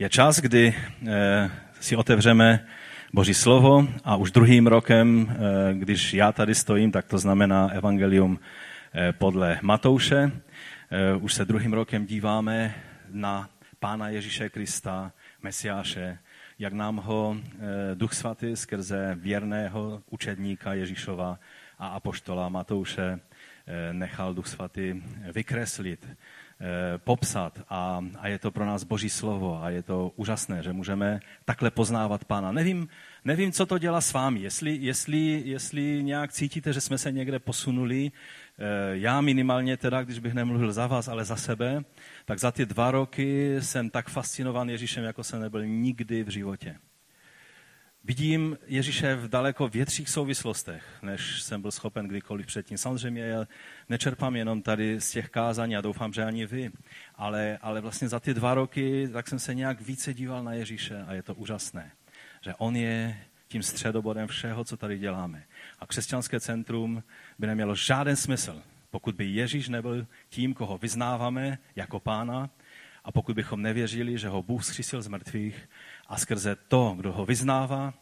Je čas, kdy eh, si otevřeme Boží slovo a už druhým rokem, eh, když já tady stojím, tak to znamená Evangelium eh, podle Matouše. Už se druhým rokem díváme na Pána Ježíše Krista, Mesiáše, jak nám ho Duch Svatý skrze věrného učedníka Ježíšova a apoštola Matouše nechal Duch Svatý vykreslit popsat a, a je to pro nás boží slovo a je to úžasné, že můžeme takhle poznávat Pána. Nevím, nevím co to dělá s vámi, jestli, jestli, jestli nějak cítíte, že jsme se někde posunuli, eh, já minimálně teda, když bych nemluvil za vás, ale za sebe, tak za ty dva roky jsem tak fascinovan Ježíšem, jako jsem nebyl nikdy v životě. Vidím Ježíše v daleko větších souvislostech, než jsem byl schopen kdykoliv předtím. Samozřejmě já nečerpám jenom tady z těch kázání a doufám, že ani vy, ale, ale vlastně za ty dva roky tak jsem se nějak více díval na Ježíše a je to úžasné, že on je tím středobodem všeho, co tady děláme. A křesťanské centrum by nemělo žádný smysl, pokud by Ježíš nebyl tím, koho vyznáváme jako pána a pokud bychom nevěřili, že ho Bůh zkřísil z mrtvých a skrze to, kdo ho vyznává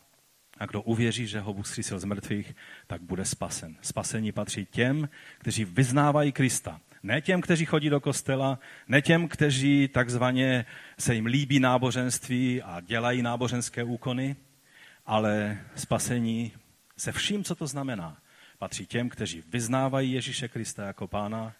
a kdo uvěří, že ho Bůh z mrtvých, tak bude spasen. Spasení patří těm, kteří vyznávají Krista. Ne těm, kteří chodí do kostela, ne těm, kteří takzvaně se jim líbí náboženství a dělají náboženské úkony, ale spasení se vším, co to znamená, patří těm, kteří vyznávají Ježíše Krista jako pána,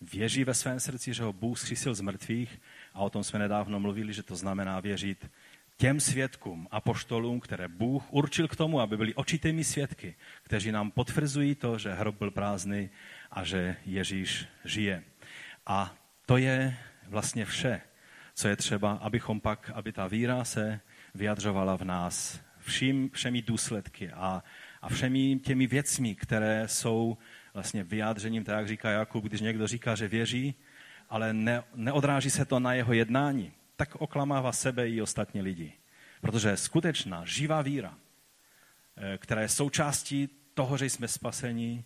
věří ve svém srdci, že ho Bůh zkřísil z mrtvých a o tom jsme nedávno mluvili, že to znamená věřit těm svědkům, apoštolům, které Bůh určil k tomu, aby byli očitými svědky, kteří nám potvrzují to, že hrob byl prázdný a že Ježíš žije. A to je vlastně vše, co je třeba, abychom pak, aby ta víra se vyjadřovala v nás vším, všemi důsledky a, a všemi těmi věcmi, které jsou vlastně vyjádřením, tak jak říká Jakub, když někdo říká, že věří, ale ne, neodráží se to na jeho jednání tak oklamává sebe i ostatní lidi. Protože skutečná, živá víra, eh, která je součástí toho, že jsme spaseni,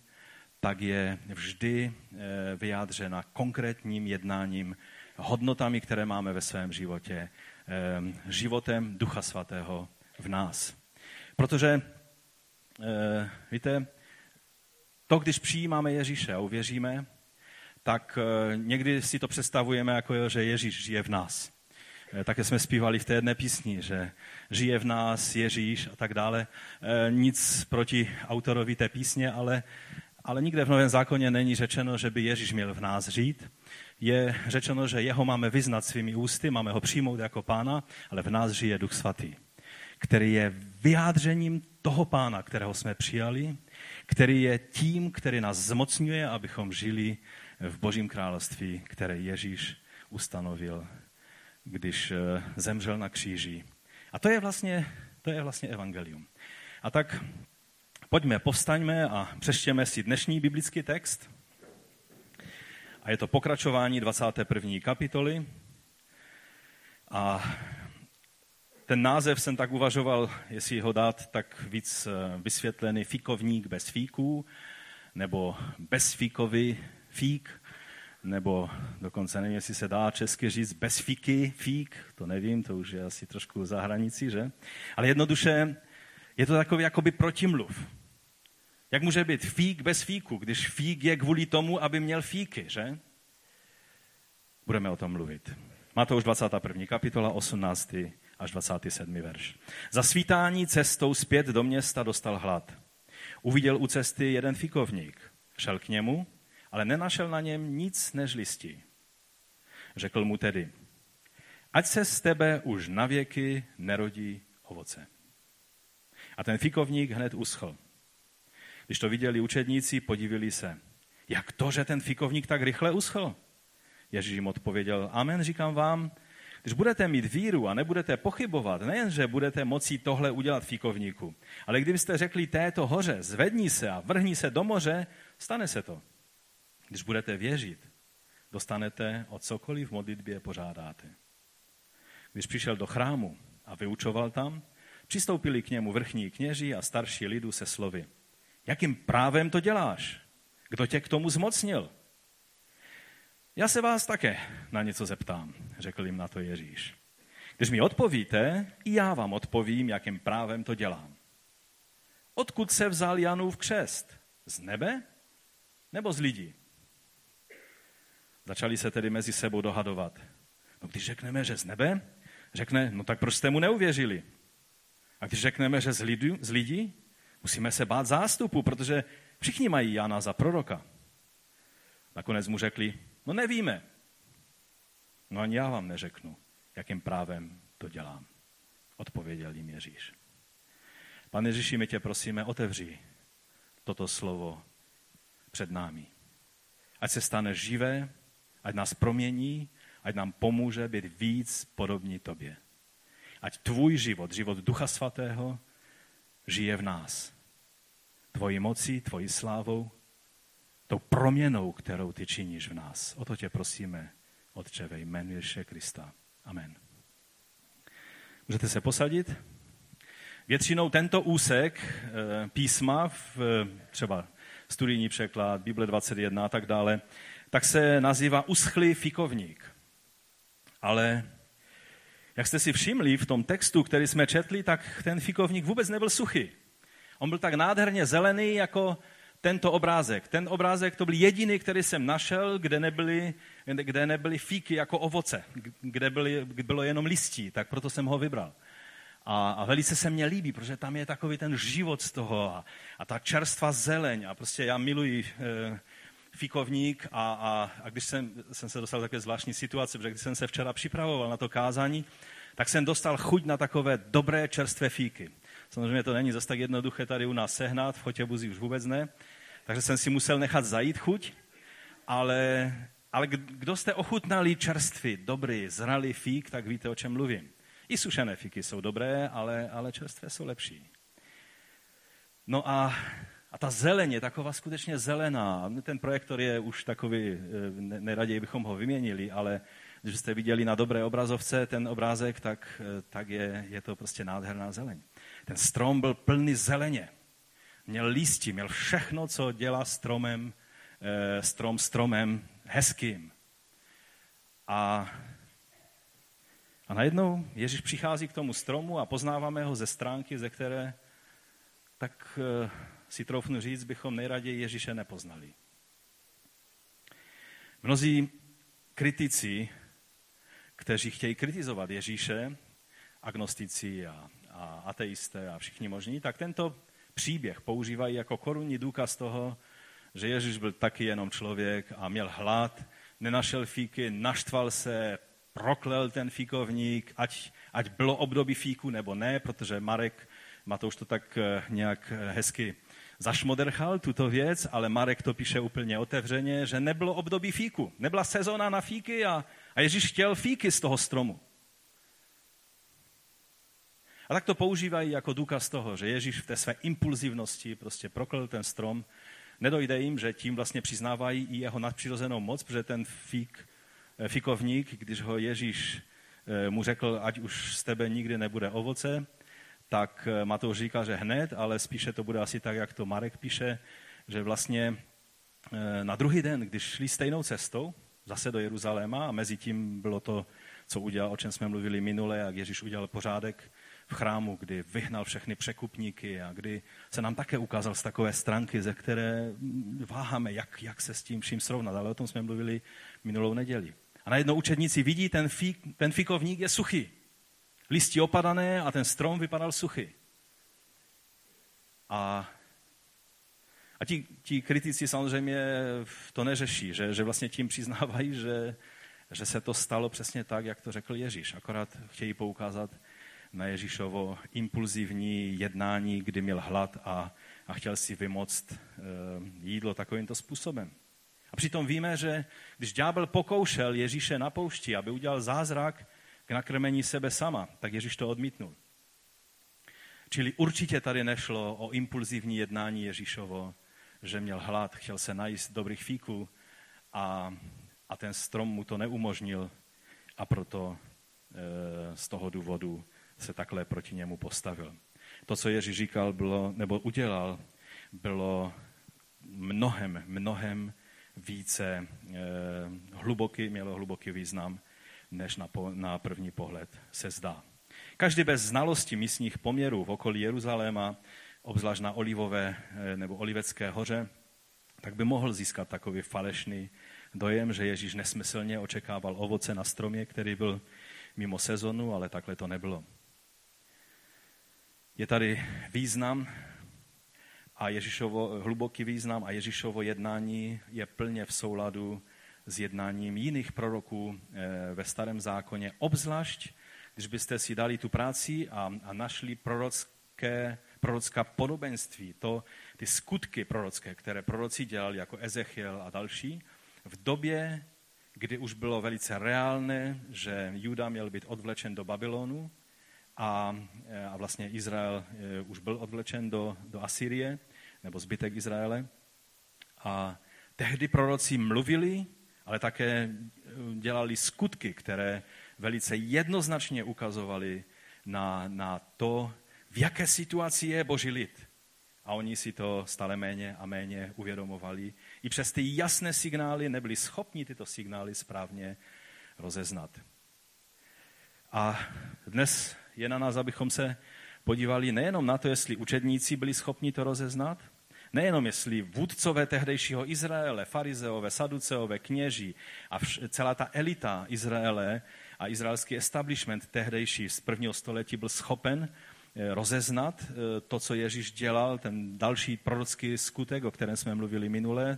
tak je vždy eh, vyjádřena konkrétním jednáním, hodnotami, které máme ve svém životě, eh, životem Ducha Svatého v nás. Protože, víte, to, když přijímáme Ježíše a uvěříme, tak někdy si to představujeme jako, že Ježíš žije v nás. Eh, také jsme zpívali v té jedné písni, že žije v nás Ježíš a tak dále. Eh, nic proti autorovi té písně, ale, ale nikde v Novém zákoně není řečeno, že by Ježíš měl v nás žít. Je řečeno, že jeho máme vyznat svými ústy, máme ho přijmout jako pána, ale v nás žije Duch Svatý, který je vyjádřením toho pána, kterého jsme přijali, který je tím, který nás zmocňuje, abychom žili v Božím království, které Ježíš ustanovil když eh, zemřel na kříži. A to je vlastně, to je vlastně evangelium. A tak pojďme, povstaňme a přeštěme si dnešní biblický text. A je to pokračování 21. kapitoly. A ten název jsem tak uvažoval, jestli ho dát tak víc eh, vysvětlený fikovník bez fíků, nebo bezfíkový fík, nebo dokonce nevím, jestli se dá česky říct bez fíky, fík, to nevím, to už je asi trošku za hranicí, že? Ale jednoduše je to takový jakoby protimluv. Jak může být fík bez fíku, když fík je kvůli tomu, aby měl fíky, že? Budeme o tom mluvit. Má to už 21. kapitola, 18. až 27. verš. Za svítání cestou zpět do města dostal hlad. Uviděl u cesty jeden fikovník. Šel k němu, ale nenašel na něm nic než listí. Řekl mu tedy, ať se z tebe už na věky nerodí ovoce. A ten fikovník hned uschl. Když to viděli učedníci, podivili se. Jak to, že ten fikovník tak rychle uschl? Ježíš jim odpověděl, amen, říkám vám, když budete mít víru a nebudete pochybovat, nejen, že budete moci tohle udělat fikovníku, ale kdybyste řekli této hoře, zvedni se a vrhni se do moře, stane se to. Když budete věřit, dostanete o cokoliv v modlitbě požádáte. Když přišel do chrámu a vyučoval tam, přistoupili k němu vrchní kněží a starší lidu se slovy. Jakým právem to děláš? Kdo tě k tomu zmocnil? Já se vás také na něco zeptám, řekl jim na to Ježíš. Když mi odpovíte, i já vám odpovím, jakým právem to dělám. Odkud se vzal Janův křest? Z nebe nebo z lidí? Začali se tedy mezi sebou dohadovat. No když řekneme, že z nebe, řekne, no tak proč jste mu neuvěřili? A když řekneme, že z lidí, z lidí musíme se bát zástupu, protože všichni mají Jana za proroka. Nakonec mu řekli, no nevíme. No ani já vám neřeknu, jakým právem to dělám. Odpověděl jim Ježíš. Pane Ježíši, my tě prosíme, otevři toto slovo před námi. Ať se stane živé, ať nás promění, ať nám pomůže být víc podobní tobě. Ať tvůj život, život Ducha Svatého, žije v nás. Tvojí mocí, tvojí slávou, tou proměnou, kterou ty činíš v nás. O to tě prosíme, Otče, ve jménu Ježíše Krista. Amen. Můžete se posadit? Většinou tento úsek eh, písma, v, třeba studijní překlad, Bible 21 a tak dále, tak se nazývá uschlý fikovník. Ale jak jste si všimli v tom textu, který jsme četli, tak ten fikovník vůbec nebyl suchý. On byl tak nádherně zelený jako tento obrázek. Ten obrázek to byl jediný, který jsem našel, kde nebyly, kde nebyly fíky jako ovoce, kde byly, bylo jenom listí, tak proto jsem ho vybral. A, a velice se mně líbí, protože tam je takový ten život z toho a, a ta čerstvá zeleň. A prostě já miluji e, fíkovník a, a, a když jsem, jsem se dostal do takové zvláštní situace, protože když jsem se včera připravoval na to kázání, tak jsem dostal chuť na takové dobré čerstvé fíky. Samozřejmě to není zase tak jednoduché tady u nás sehnat, v Chotěbuzi už vůbec ne, takže jsem si musel nechat zajít chuť, ale, ale kdo jste ochutnali čerstvý, dobrý, zralý fík, tak víte, o čem mluvím. I sušené fíky jsou dobré, ale, ale čerstvé jsou lepší. No a, a ta zeleň je taková skutečně zelená. Ten projektor je už takový, eh, neraději bychom ho vyměnili, ale když jste viděli na dobré obrazovce ten obrázek, tak, eh, tak je, je to prostě nádherná zeleň. Ten strom byl plný zeleně. Měl lístí, měl všechno, co dělá stromem, eh, strom stromem hezkým. A a najednou Ježíš přichází k tomu stromu a poznáváme ho ze stránky, ze které, tak si troufnu říct, bychom nejraději Ježíše nepoznali. Mnozí kritici, kteří chtějí kritizovat Ježíše, agnostici a, a ateisté a všichni možní, tak tento příběh používají jako korunní důkaz toho, že Ježíš byl taky jenom člověk a měl hlad, nenašel fíky, naštval se, proklel ten fíkovník, ať, ať bylo období fíku nebo ne, protože Marek Matouš to tak eh, nějak eh, hezky zašmoderchal, tuto věc, ale Marek to píše úplně otevřeně, že nebylo období fíku. Nebyla sezóna na fíky a, a Ježíš chtěl fíky z toho stromu. A tak to používají jako důkaz toho, že Ježíš v té své impulzivnosti prostě proklel ten strom. Nedojde jim, že tím vlastně přiznávají i jeho nadpřirozenou moc, protože ten fík Eh, fikovník, když ho Ježíš eh, mu řekl, ať už z tebe nikdy nebude ovoce, tak eh, Matouš říká, že hned, ale spíše to bude asi tak, jak to Marek píše, že vlastně na druhý den, když šli stejnou cestou, zase do Jeruzaléma a mezi tím bylo to, co udělal, o čem jsme mluvili minule, jak Ježíš udělal pořádek v chrámu, kdy vyhnal všechny překupníky a kdy se nám také ukázal z takové stránky, ze které váháme, jak, jak se s tím vším srovnat, ale o tom jsme mluvili minulou neděli. A najednou učedníci vidí, ten, fík, ten fikovník je suchý. Listí opadané a ten strom vypadal suchý. A, a ti, ti kritici samozřejmě to neřeší, že, že vlastně tím přiznávají, že, že se to stalo přesně tak, jak to řekl Ježíš. Akorát chtějí poukázat na Ježíšovo impulzivní jednání, kdy měl hlad a, a chtěl si vymoct e, jídlo takovýmto způsobem. A přitom víme, že když ďábel pokoušel Ježíše na poušti, aby udělal zázrak nakrmení sebe sama, tak Ježíš to odmítnul. Čili určitě tady nešlo o impulzivní jednání Ježíšovo, že měl hlad, chtěl se najíst dobrých fíků a, a ten strom mu to neumožnil a proto e, z toho důvodu se takhle proti němu postavil. To, co Ježíš říkal, bylo, nebo udělal, bylo mnohem, mnohem více eh, hluboký, mělo hluboký význam, než na, po, na první pohled se zdá. Každý bez znalosti místních poměrů v okolí Jeruzaléma, obzvlášť na Olivové eh, nebo Olivecké hoře, tak by mohl získat takový falešný dojem, že Ježíš nesmyslně očekával ovoce na stromě, který byl mimo sezonu, ale takhle to nebylo. Je tady význam a Ježíšovo, hluboký význam a Ježíšovo jednání je plně v souladu s jednáním jiných proroků eh, ve starém zákoně, obzvlášť, když byste si dali tu práci a, a našli prorocké, prorocká podobenství, to, ty skutky prorocké, které proroci dělali jako Ezechiel a další, v době, kdy už bylo velice reálné, že Juda měl být odvlečen do Babylonu a, eh, a vlastně Izrael eh, už byl odvlečen do, do Asýrie, nebo zbytek Izraele. A tehdy proroci mluvili ale také eh, dělali skutky, které velice jednoznačně ukazovaly na, na to, v jaké situaci je boží lid. A oni si to stále méně a méně uvědomovali. I přes ty jasné signály nebyli schopni tyto signály správně rozeznat. A dnes je na nás, abychom se podívali nejenom na to, jestli učedníci byli schopni to rozeznat, Nejenom jestli vůdcové tehdejšího Izraele, farizeové, saduceové, kněží a vš- celá ta elita Izraele a izraelský establishment tehdejší z prvního století byl schopen eh, rozeznat eh, to, co Ježíš dělal, ten další prorocký skutek, o kterém jsme mluvili minule,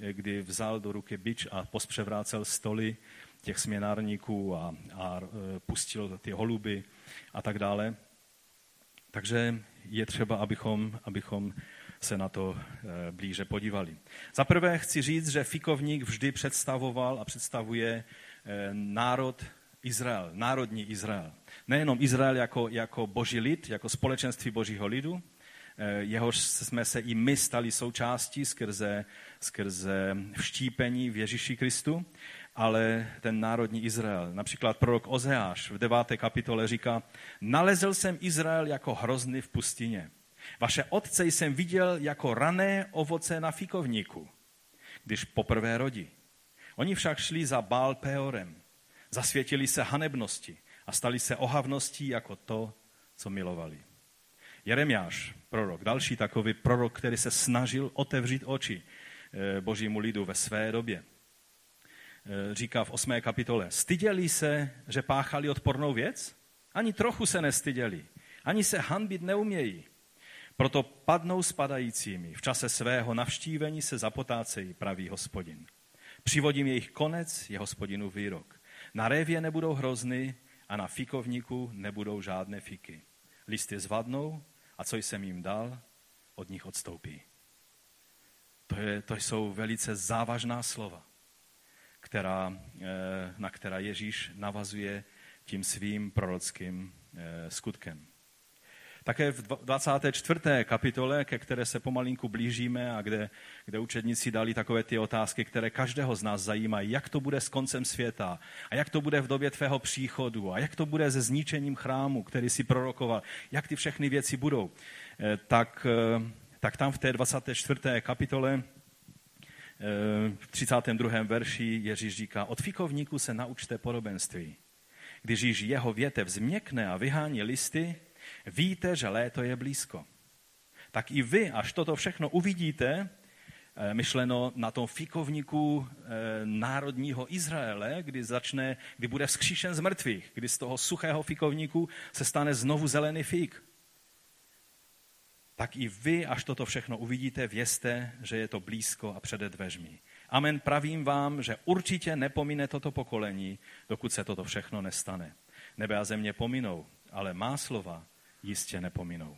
eh, kdy vzal do ruky bič a pospřevrácel stoly těch směnárníků a, a pustil ty holuby a tak dále. Takže je třeba, abychom, abychom se na to eh, blíže podívali. Za prvé chci říct, že fikovník vždy představoval a představuje eh, národ Izrael, národní Izrael. Nejenom Izrael jako, jako boží lid, jako společenství božího lidu, eh, jehož jsme se i my stali součástí skrze, skrze vštípení v Ježíši Kristu, ale ten národní Izrael. Například prorok Ozeáš v deváté kapitole říká, nalezl jsem Izrael jako hrozny v pustině. Vaše otce jsem viděl jako rané ovoce na fikovníku, když poprvé rodí. Oni však šli za Bál Peorem, zasvětili se hanebnosti a stali se ohavností jako to, co milovali. Jeremiáš, prorok, další takový prorok, který se snažil otevřít oči eh, božímu lidu ve své době. Eh, říká v 8. kapitole, styděli se, že páchali odpornou věc? Ani trochu se nestyděli, ani se hanbit neumějí. Proto padnou spadajícími. V čase svého navštívení se zapotácejí, pravý hospodin. Přivodím jejich konec, je hospodinu výrok. Na révě nebudou hrozny a na fikovníku nebudou žádné fiky. Listy zvadnou a co jsem jim dal, od nich odstoupí. To, je, to jsou velice závažná slova, která, eh, na která Ježíš navazuje tím svým prorockým eh, skutkem. Také v 24. kapitole, ke které se pomalinku blížíme a kde, kde učedníci dali takové ty otázky, které každého z nás zajímají, jak to bude s koncem světa a jak to bude v době tvého příchodu a jak to bude se zničením chrámu, který si prorokoval, jak ty všechny věci budou. Eh, tak, eh, tak tam v té 24. kapitole eh, v 32. verši Ježíš říká, od fikovníku se naučte podobenství. Když již jeho větev změkne a vyhání listy, Víte, že léto je blízko. Tak i vy, až toto všechno uvidíte, eh, myšleno na tom fikovníku eh, národního Izraele, kdy začne, kdy bude vzkříšen z mrtvých, kdy z toho suchého fikovníku se stane znovu zelený fík. Tak i vy, až toto všechno uvidíte, vězte, že je to blízko a přede dveřmi. Amen, pravím vám, že určitě nepomine toto pokolení, dokud se toto všechno nestane. Nebe a země pominou, ale má slova jistě nepominou.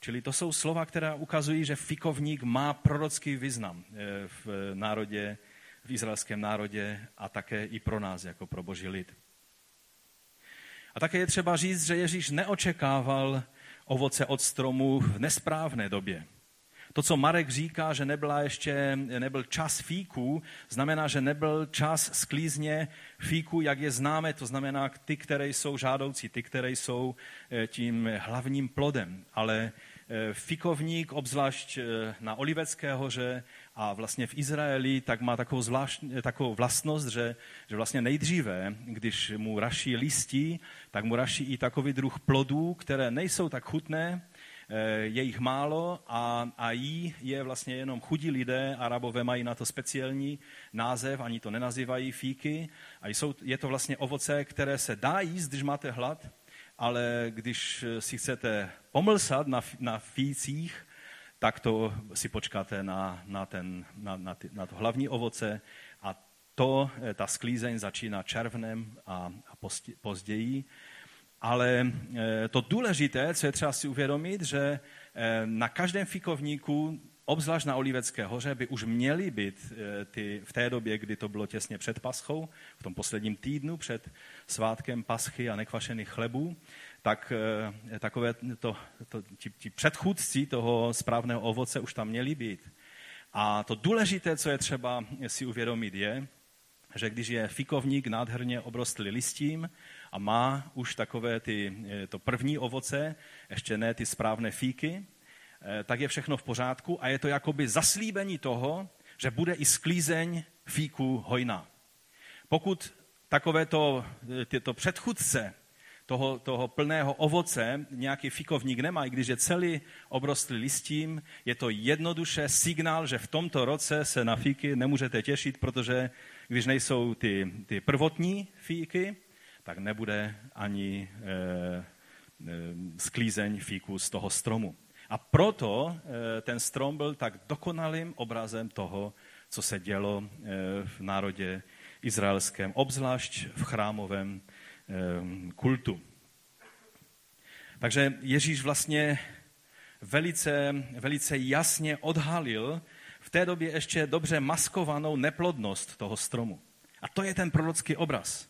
Čili to jsou slova, která ukazují, že fikovník má prorocký význam eh, v národě, v izraelském národě a také i pro nás, jako pro boží lid. A také je třeba říct, že Ježíš neočekával ovoce od stromu v nesprávné době. To, co Marek říká, že nebyla ještě, nebyl čas fíků, znamená, že nebyl čas sklízně fíků, jak je známe, to znamená ty, které jsou žádoucí, ty, které jsou eh, tím hlavním plodem. Ale eh, fikovník, obzvlášť eh, na Olivecké hoře A vlastně v Izraeli tak má takovou, zvlášť, takovou vlastnost, že, že vlastně nejdříve, když mu raší listí, tak mu raší i takový druh plodů, které nejsou tak chutné, je jich málo a, a jí je vlastně jenom chudí lidé, arabové mají na to speciální název, ani to nenazývají fíky a jsou, je to vlastně ovoce, které se dá jíst, když máte hlad, ale když si chcete pomlsat na, na fících, tak to si počkáte na, na, ten, na, na, ty, na to hlavní ovoce a to, eh, ta sklízeň začíná červnem a, a později. Ale eh, to důležité, co je třeba si uvědomit, že eh, na každém fikovníku, obzvlášť na Olivecké hoře, by už měly být ty, v té době, kdy to bylo těsně před paschou, v tom posledním týdnu před svátkem paschy a nekvašených chlebů, tak eh, takové to, to, ti, ti předchůdci toho správného ovoce už tam měli být. A to důležité, co je třeba si uvědomit, je, že když je fikovník nádherně obrostlý listím a má už takové ty, eh, to první ovoce, ještě ne ty správné fíky, eh, tak je všechno v pořádku a je to jakoby zaslíbení toho, že bude i sklízeň fíku hojná. Pokud takovéto tyto předchůdce toho, toho plného ovoce nějaký fikovník nemá, i když je celý obrostlý listím, je to jednoduše signál, že v tomto roce se na fíky nemůžete těšit, protože když nejsou ty, ty prvotní fíky, tak nebude ani e, e, sklízeň fíku z toho stromu. A proto e, ten strom byl tak dokonalým obrazem toho, co se dělo e, v národě izraelském, obzvlášť v chrámovém Ehm, kultu. Takže Ježíš vlastně velice, velice jasně odhalil v té době ještě dobře maskovanou neplodnost toho stromu. A to je ten prorocký obraz.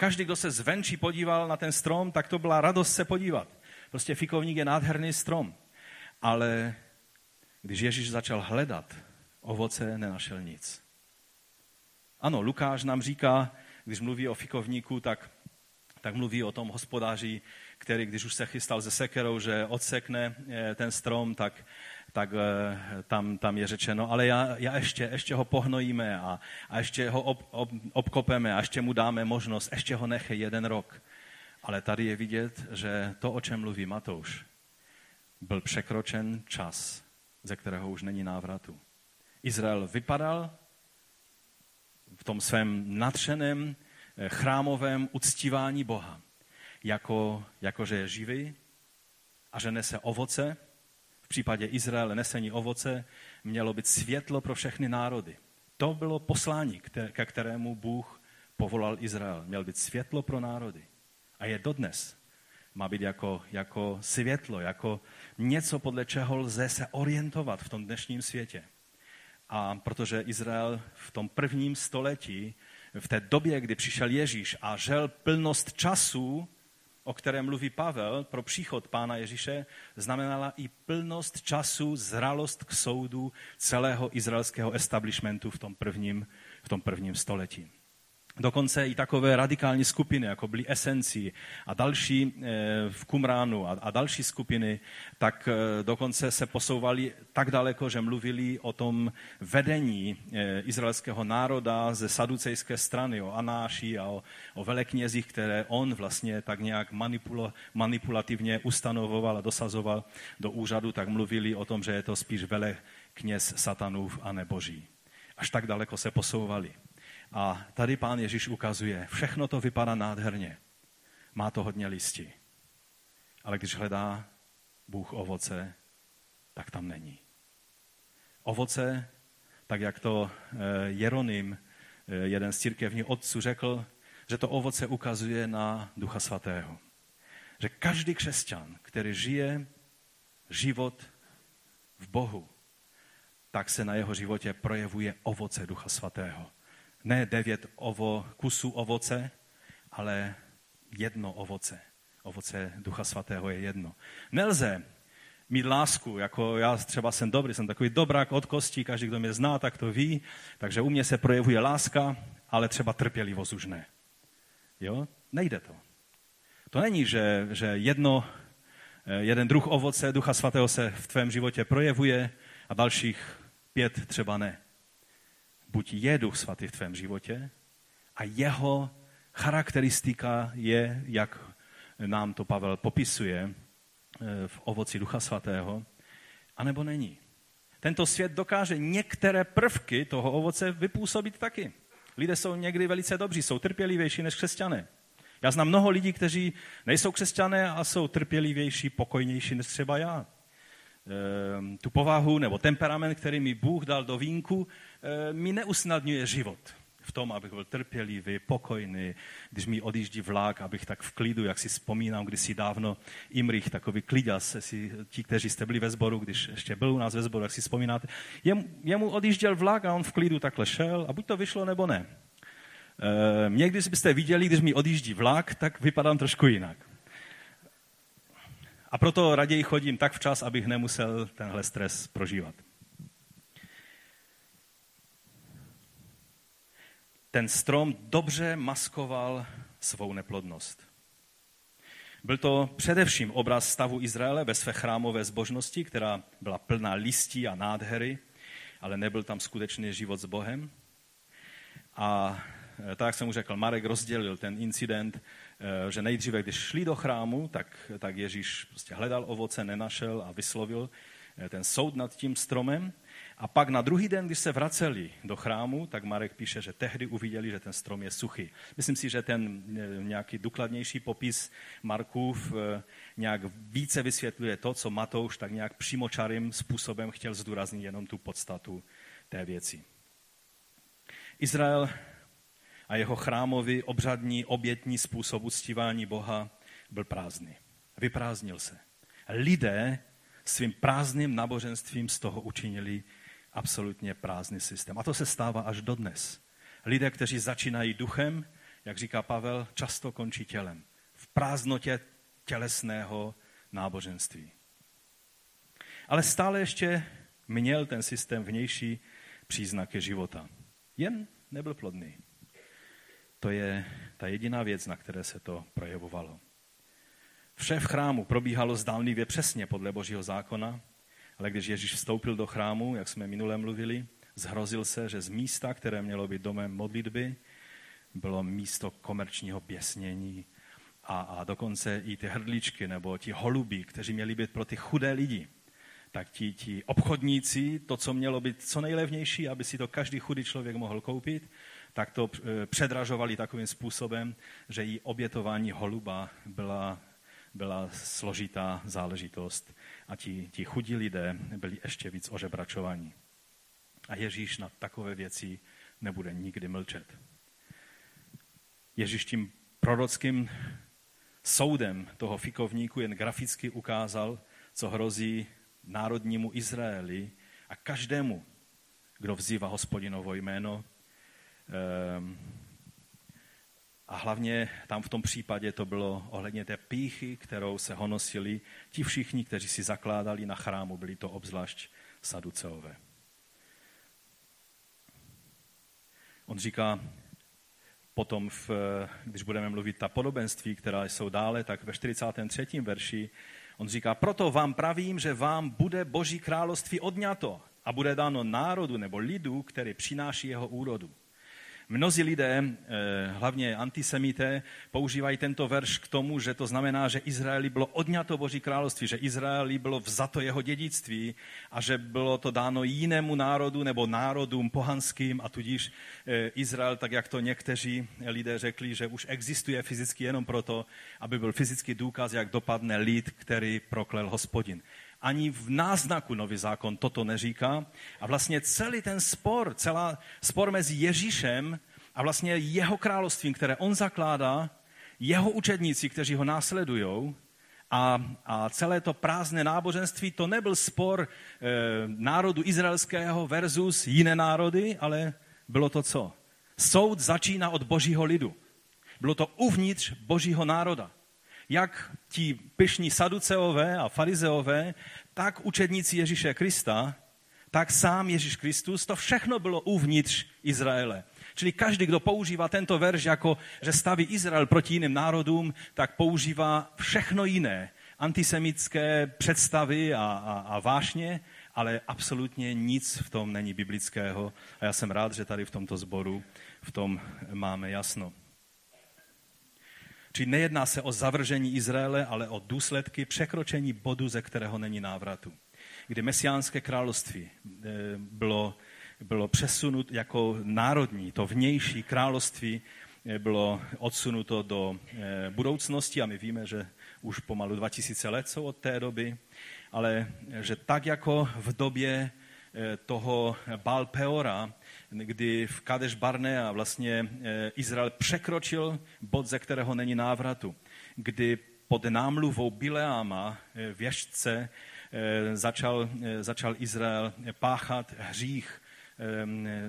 Každý, kdo se zvenčí podíval na ten strom, tak to byla radost se podívat. Prostě fikovník je nádherný strom. Ale když Ježíš začal hledat ovoce, nenašel nic. Ano, Lukáš nám říká, když mluví o fikovníku, tak tak mluví o tom hospodáři, který, když už se chystal ze sekerou, že odsekne eh, ten strom, tak, tak eh, tam, tam je řečeno, ale já, já ještě, ještě ho pohnojíme a, a ještě ho ob, ob, obkopeme a ještě mu dáme možnost, ještě ho neche jeden rok. Ale tady je vidět, že to, o čem mluví Matouš, byl překročen čas, ze kterého už není návratu. Izrael vypadal v tom svém natřeném Eh, chrámovém uctívání Boha, jako, jako že je živý a že nese ovoce. V případě Izraele nesení ovoce mělo být světlo pro všechny národy. To bylo poslání, ke kterému Bůh povolal Izrael. Měl být světlo pro národy. A je dodnes. Má být jako, jako světlo, jako něco, podle čeho lze se orientovat v tom dnešním světě. A protože Izrael v tom prvním století v té době, kdy přišel Ježíš a žel plnost času, o kterém mluví Pavel pro příchod Pána Ježíše, znamenala i plnost času, zralost k soudu celého izraelského establishmentu v tom prvním, v tom prvním století. Dokonce i takové radikální skupiny, jako byly Esenci a další eh, v Kumránu a, další skupiny, tak eh, dokonce se posouvali tak daleko, že mluvili o tom vedení eh, izraelského národa ze saducejské strany, o Anáši a o, o veleknězích, které on vlastně tak nějak manipulo, manipulativně ustanovoval a dosazoval do úřadu, tak mluvili o tom, že je to spíš velekněz satanův a neboží. Až tak daleko se posouvali. A tady pán Ježíš ukazuje, všechno to vypadá nádherně. Má to hodně listí. Ale když hledá Bůh ovoce, tak tam není. Ovoce, tak jak to eh, Jeronym, eh, jeden z církevních otců, řekl, že to ovoce ukazuje na Ducha Svatého. Že každý křesťan, který žije život v Bohu, tak se na jeho životě projevuje ovoce Ducha Svatého ne devět ovo, kusů ovoce, ale jedno ovoce. Ovoce Ducha Svatého je jedno. Nelze mít lásku, jako já třeba jsem dobrý, jsem takový dobrák od kosti, každý, kdo mě zná, tak to ví, takže u mě se projevuje láska, ale třeba trpělivost už ne. Jo? Nejde to. To není, že, že jedno, jeden druh ovoce Ducha Svatého se v tvém životě projevuje a dalších pět třeba ne. Buď je duch svatý v tvém životě a jeho charakteristika je, jak nám to Pavel popisuje eh, v ovoci ducha svatého, anebo není. Tento svět dokáže některé prvky toho ovoce vypůsobit taky. Lidé jsou někdy velice dobří, jsou trpělivější než křesťané. Já znám mnoho lidí, kteří nejsou křesťané a jsou trpělivější, pokojnější než třeba já. Ehm, tu povahu nebo temperament, který mi Bůh dal do vínku, ehm, mi neusnadňuje život v tom, abych byl trpělivý, pokojný, když mi odjíždí vlak, abych tak v klidu, jak si vzpomínám, když si dávno Imrich, takový klidas, si, ti, kteří jste byli ve sboru, když ještě byl u nás ve sboru, jak si vzpomínáte, jemu, jemu odjížděl vlak a on v klidu takhle šel a buď to vyšlo, nebo ne. E, někdy byste viděli, když mi odjíždí vlak, tak vypadám trošku jinak. A proto raději chodím tak včas, abych nemusel tenhle stres prožívat. ten strom dobře maskoval svou neplodnost. Byl to především obraz stavu Izraele ve své chrámové zbožnosti, která byla plná listí a nádhery, ale nebyl tam skutečný život s Bohem. A e, tak, jak jsem už řekl, Marek rozdělil ten incident, že nejdříve, když šli do chrámu, tak, tak Ježíš prostě hledal ovoce, nenašel a vyslovil e, ten soud nad tím stromem. A pak na druhý den, když se vraceli do chrámu, tak Marek píše, že tehdy uviděli, že ten strom je suchý. Myslím si, že ten eh, nějaký důkladnější popis Markův eh, nějak více vysvětluje to, co Matouš tak nějak přímočarým způsobem chtěl zdůraznit jenom tu podstatu té věci. Izrael a jeho chrámový obřadní obětní způsob uctívání Boha byl prázdný. Vyprázdnil se. Lidé svým prázdným náboženstvím z toho učinili absolutně prázdný systém. A to se stává až dodnes. Lidé, kteří začínají duchem, jak říká Pavel, často končí tělem. V prázdnotě tělesného náboženství. Ale stále ještě měl ten systém vnější příznaky života. Jen nebyl plodný. To je ta jediná věc, na které se to projevovalo. Vše v chrámu probíhalo zdánlivě přesně podle božího zákona, ale když Ježíš vstoupil do chrámu, jak jsme minule mluvili, zhrozil se, že z místa, které mělo být domem modlitby, bylo místo komerčního běsnění a, a dokonce i ty hrdličky nebo ti holuby, kteří měli být pro ty chudé lidi, tak ti, ti obchodníci, to, co mělo být co nejlevnější, aby si to každý chudý člověk mohl koupit, tak to eh, předražovali takovým způsobem, že i obětování holuba byla byla složitá záležitost a ti, ti chudí lidé byli ještě víc ožebračovaní. A Ježíš na takové věci nebude nikdy mlčet. Ježíš tím prorockým soudem toho fikovníku jen graficky ukázal, co hrozí národnímu Izraeli a každému, kdo vzývá hospodinovo jméno, a hlavně tam v tom případě to bylo ohledně té píchy, kterou se honosili ti všichni, kteří si zakládali na chrámu, byli to obzvlášť saduceové. On říká potom, v, když budeme mluvit ta podobenství, která jsou dále, tak ve 43. verši on říká, proto vám pravím, že vám bude Boží království odňato a bude dáno národu nebo lidu, který přináší jeho úrodu. Mnozí lidé, eh, hlavně antisemité, používají tento verš k tomu, že to znamená, že Izraeli bylo odňato Boží království, že Izraeli bylo vzato jeho dědictví a že bylo to dáno jinému národu nebo národům pohanským a tudíž eh, Izrael, tak jak to někteří lidé řekli, že už existuje fyzicky jenom proto, aby byl fyzický důkaz, jak dopadne lid, který proklel hospodin ani v náznaku nový zákon toto neříká. A vlastně celý ten spor, celá spor mezi Ježíšem a vlastně jeho královstvím, které on zakládá, jeho učedníci, kteří ho následují, a, a celé to prázdné náboženství, to nebyl spor e, národu izraelského versus jiné národy, ale bylo to co? Soud začíná od božího lidu. Bylo to uvnitř božího národa jak ti pyšní saduceové a farizeové, tak učedníci Ježíše Krista, tak sám Ježíš Kristus, to všechno bylo uvnitř Izraele. Čili každý, kdo používá tento verš jako, že staví Izrael proti jiným národům, tak používá všechno jiné, antisemické představy a, a, a vášně, ale absolutně nic v tom není biblického a já jsem rád, že tady v tomto sboru v tom máme jasno. Či nejedná se o zavržení Izraele, ale o důsledky překročení bodu, ze kterého není návratu. Kdy mesiánské království eh, bylo, bylo přesunut jako národní, to vnější království eh, bylo odsunuto do eh, budoucnosti a my víme, že už pomalu 2000 let jsou od té doby, ale že tak jako v době toho Baal Peora, kdy v Kadeš Barnea vlastně Izrael překročil bod, ze kterého není návratu, kdy pod námluvou Bileáma, věžce, začal, začal Izrael páchat hřích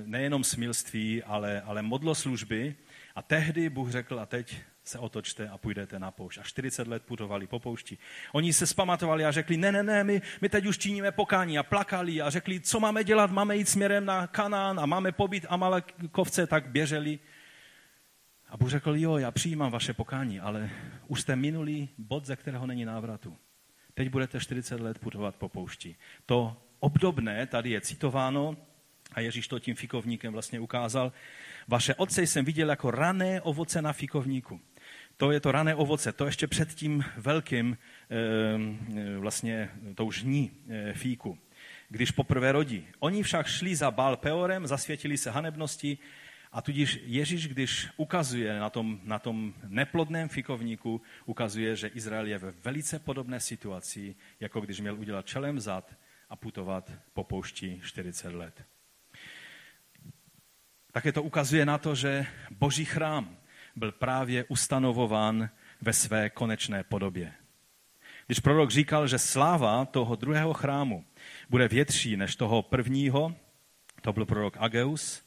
nejenom smilství, ale, ale modloslužby. A tehdy Bůh řekl, a teď se otočte a půjdete na poušť. A 40 let putovali po poušti. Oni se spamatovali a řekli, ne, ne, ne, my, my teď už činíme pokání a plakali a řekli, co máme dělat, máme jít směrem na Kanán a máme pobyt Amalekovce, tak běželi. A Bůh řekl, jo, já přijímám vaše pokání, ale už jste minulý bod, ze kterého není návratu. Teď budete 40 let putovat po poušti. To obdobné tady je citováno a Ježíš to tím fikovníkem vlastně ukázal. Vaše otce jsem viděl jako rané ovoce na fikovníku. To je to rané ovoce, to ještě před tím velkým e, vlastně tou žní e, fíku, když poprvé rodí. Oni však šli za Bál Peorem, zasvětili se hanebnosti a tudíž Ježíš, když ukazuje na tom, na tom neplodném fikovníku, ukazuje, že Izrael je ve velice podobné situaci, jako když měl udělat čelem zad a putovat po poušti 40 let. Také to ukazuje na to, že boží chrám byl právě ustanovován ve své konečné podobě. Když prorok říkal, že sláva toho druhého chrámu bude větší než toho prvního, to byl prorok Ageus,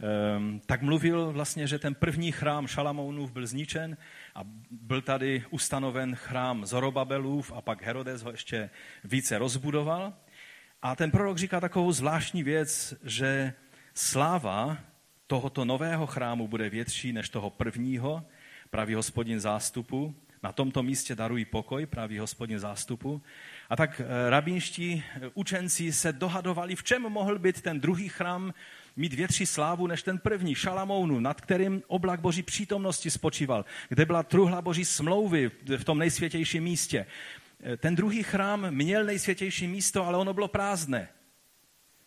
ehm, tak mluvil vlastně, že ten první chrám Šalamounův byl zničen a byl tady ustanoven chrám Zorobabelův a pak Herodes ho ještě více rozbudoval. A ten prorok říká takovou zvláštní věc, že sláva tohoto nového chrámu bude větší než toho prvního, pravý hospodin zástupu. Na tomto místě darují pokoj, pravý hospodin zástupu. A tak eh, rabínští eh, učenci se dohadovali, v čem mohl být ten druhý chrám mít větší slávu než ten první, Šalamounu, nad kterým oblak boží přítomnosti spočíval, kde byla truhla boží smlouvy v tom nejsvětějším místě. Eh, ten druhý chrám měl nejsvětější místo, ale ono bylo prázdné.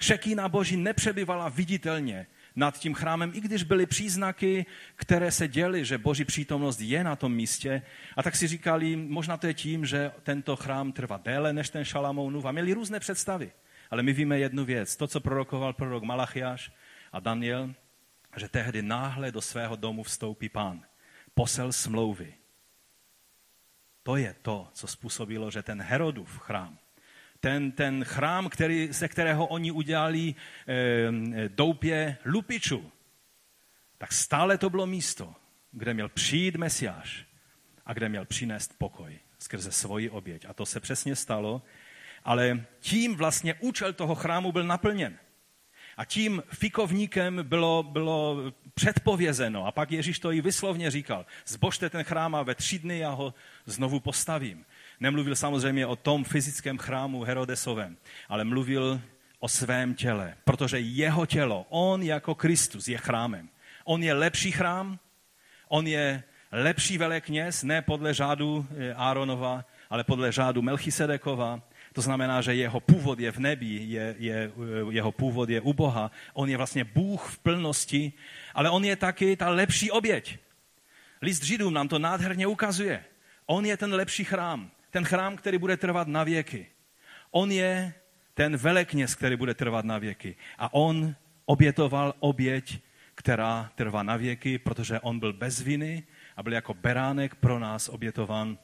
Šekína boží nepřebyvala viditelně nad tím chrámem, i když byly příznaky, které se děly, že boží přítomnost je na tom místě. A tak si říkali, možná to je tím, že tento chrám trvá déle než ten Šalamounův a měli různé představy. Ale my víme jednu věc, to, co prorokoval prorok Malachiáš a Daniel, že tehdy náhle do svého domu vstoupí pán. Posel smlouvy. To je to, co způsobilo, že ten Herodův chrám ten, ten chrám, který, ze kterého oni udělali e, doupě lupiču, tak stále to bylo místo, kde měl přijít Mesiáš a kde měl přinést pokoj skrze svoji oběť. A to se přesně stalo, ale tím vlastně účel toho chrámu byl naplněn. A tím fikovníkem bylo, bylo předpovězeno. A pak Ježíš to i vyslovně říkal. Zbožte ten chrám a ve tři dny já ho znovu postavím. Nemluvil samozřejmě o tom fyzickém chrámu Herodesovém, ale mluvil o svém těle, protože jeho tělo, on jako Kristus je chrámem. On je lepší chrám, on je lepší velekněz, ne podle řádu eh, Áronova, ale podle řádu Melchisedekova. To znamená, že jeho původ je v nebi, je, je, eh, jeho původ je u Boha. On je vlastně Bůh v plnosti, ale on je taky ta lepší oběť. List Židům nám to nádherně ukazuje. On je ten lepší chrám ten chrám, který bude trvat na věky. On je ten velekněz, který bude trvat na věky. A on obětoval oběť, která trvá na věky, protože on byl bez viny a byl jako beránek pro nás obětovan.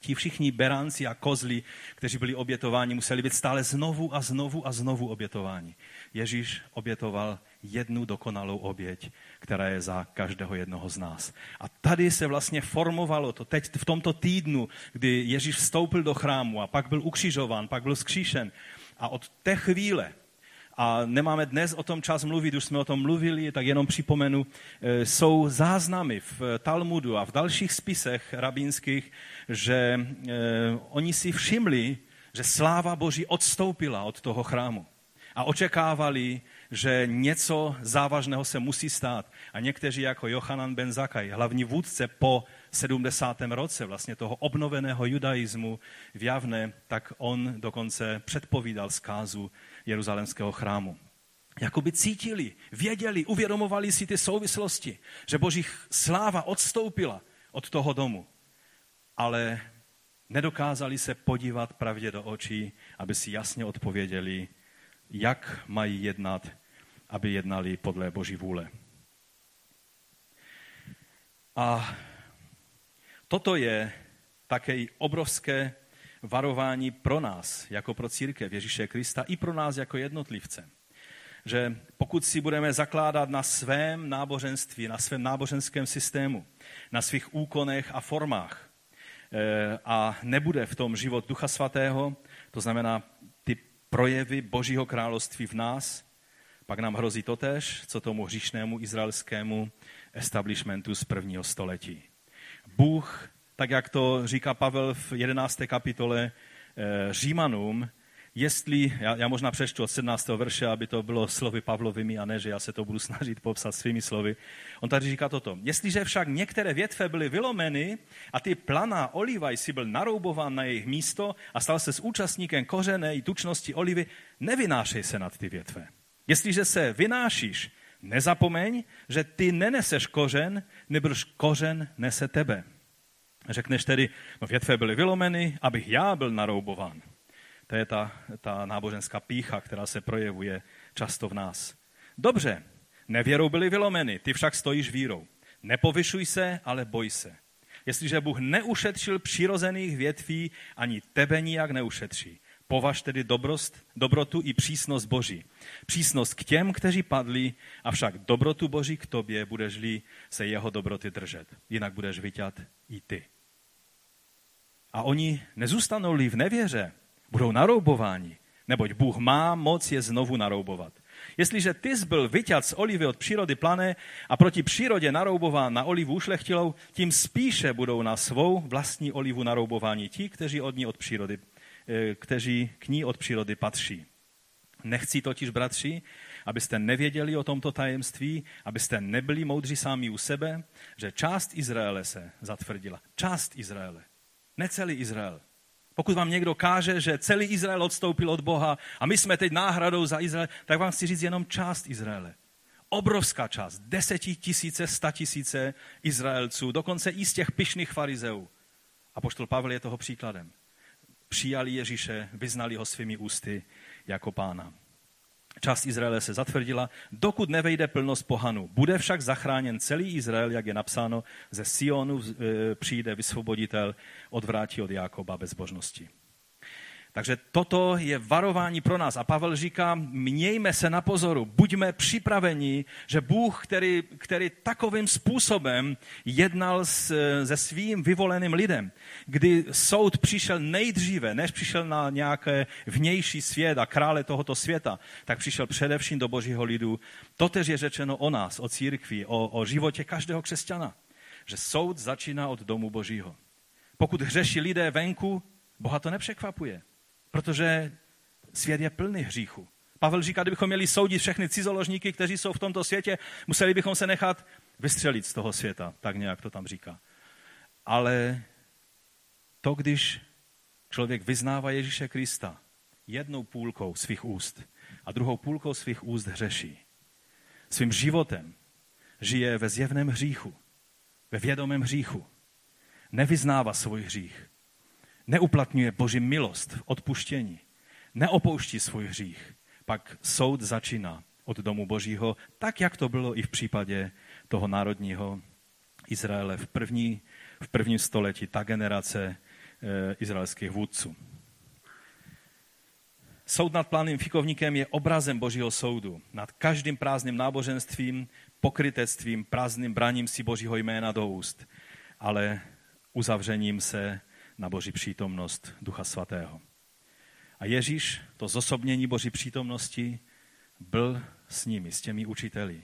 Ti všichni beránci a kozli, kteří byli obětováni, museli být stále znovu a znovu a znovu obětováni. Ježíš obětoval jednu dokonalou oběť, která je za každého jednoho z nás. A tady se vlastně formovalo to teď v tomto týdnu, kdy Ježíš vstoupil do chrámu a pak byl ukřižován, pak byl skříšen. A od té chvíle, a nemáme dnes o tom čas mluvit, už jsme o tom mluvili, tak jenom připomenu, e, jsou záznamy v Talmudu a v dalších spisech rabínských, že e, oni si všimli, že sláva Boží odstoupila od toho chrámu a očekávali, že něco závažného se musí stát. A někteří jako Johanan ben Zakaj, hlavní vůdce po 70. roce vlastně toho obnoveného judaismu v Javne, tak on dokonce předpovídal zkázu Jeruzalemského chrámu. Jakoby cítili, věděli, uvědomovali si ty souvislosti, že boží sláva odstoupila od toho domu. Ale nedokázali se podívat pravdě do očí, aby si jasně odpověděli, jak mají jednat, aby jednali podle Boží vůle. A toto je také obrovské varování pro nás, jako pro církev Ježíše Krista, i pro nás jako jednotlivce. Že pokud si budeme zakládat na svém náboženství, na svém náboženském systému, na svých úkonech a formách eh, a nebude v tom život Ducha Svatého, to znamená ty projevy Božího království v nás, pak nám hrozí totéž, co tomu hříšnému izraelskému establishmentu z prvního století. Bůh, tak jak to říká Pavel v 11. kapitole eh, Římanům, jestli, já, já možná přečtu od 17. verše, aby to bylo slovy Pavlovými a ne, že já se to budu snažit popsat svými slovy. On tady říká toto. Jestliže však některé větve byly vylomeny a ty planá oliva si byl naroubován na jejich místo a stal se s účastníkem kořené i tučnosti olivy, nevynášej se nad ty větve. Jestliže se vynášíš, nezapomeň, že ty neneseš kořen, nebož kořen nese tebe. Řekneš tedy, no větve byly vylomeny, abych já byl naroubován. To je ta, ta náboženská pícha, která se projevuje často v nás. Dobře, nevěrou byly vylomeny, ty však stojíš vírou. Nepovyšuj se, ale boj se. Jestliže Bůh neušetřil přirozených větví, ani tebe nijak neušetří. Považ tedy dobrost, dobrotu i přísnost Boží. Přísnost k těm, kteří padli, avšak dobrotu Boží k tobě, budeš-li se jeho dobroty držet. Jinak budeš vyťat i ty. A oni nezůstanou-li v nevěře, budou naroubováni, neboť Bůh má moc je znovu naroubovat. Jestliže ty byl vyťat z olivy od přírody plané a proti přírodě naroubován na olivu ušlechtilou, tím spíše budou na svou vlastní olivu naroubováni ti, kteří od ní od přírody kteří k ní od přírody patří. Nechci totiž, bratři, abyste nevěděli o tomto tajemství, abyste nebyli moudří sami u sebe, že část Izraele se zatvrdila. Část Izraele. Ne celý Izrael. Pokud vám někdo káže, že celý Izrael odstoupil od Boha a my jsme teď náhradou za Izrael, tak vám chci říct jenom část Izraele. Obrovská část, deseti tisíce, sta tisíce Izraelců, dokonce i z těch pyšných farizeů. A poštol Pavel je toho příkladem přijali Ježíše, vyznali ho svými ústy jako pána. Část Izraele se zatvrdila, dokud nevejde plnost pohanu. Bude však zachráněn celý Izrael, jak je napsáno, ze Sionu e, přijde vysvoboditel, odvrátí od Jákoba bezbožnosti. Takže toto je varování pro nás. A Pavel říká, mějme se na pozoru, buďme připraveni, že Bůh, který, který takovým způsobem jednal s, se svým vyvoleným lidem, kdy soud přišel nejdříve, než přišel na nějaké vnější svět a krále tohoto světa, tak přišel především do božího lidu. Totež je řečeno o nás, o církvi, o, o životě každého křesťana, že soud začíná od domu božího. Pokud hřeší lidé venku, Boha to nepřekvapuje protože svět je plný hříchu. Pavel říká, kdybychom měli soudit všechny cizoložníky, kteří jsou v tomto světě, museli bychom se nechat vystřelit z toho světa, tak nějak to tam říká. Ale to, když člověk vyznává Ježíše Krista jednou půlkou svých úst a druhou půlkou svých úst hřeší, svým životem žije ve zjevném hříchu, ve vědomém hříchu, nevyznává svůj hřích, neuplatňuje Boží milost v odpuštění, neopouští svůj hřích, pak soud začíná od domu Božího, tak jak to bylo i v případě toho národního Izraele v, první, v prvním století, ta generace e, izraelských vůdců. Soud nad pláným fikovníkem je obrazem Božího soudu nad každým prázdným náboženstvím, pokrytectvím, prázdným braním si Božího jména do úst, ale uzavřením se na Boží přítomnost Ducha Svatého. A Ježíš, to zosobnění Boží přítomnosti, byl s nimi, s těmi učiteli.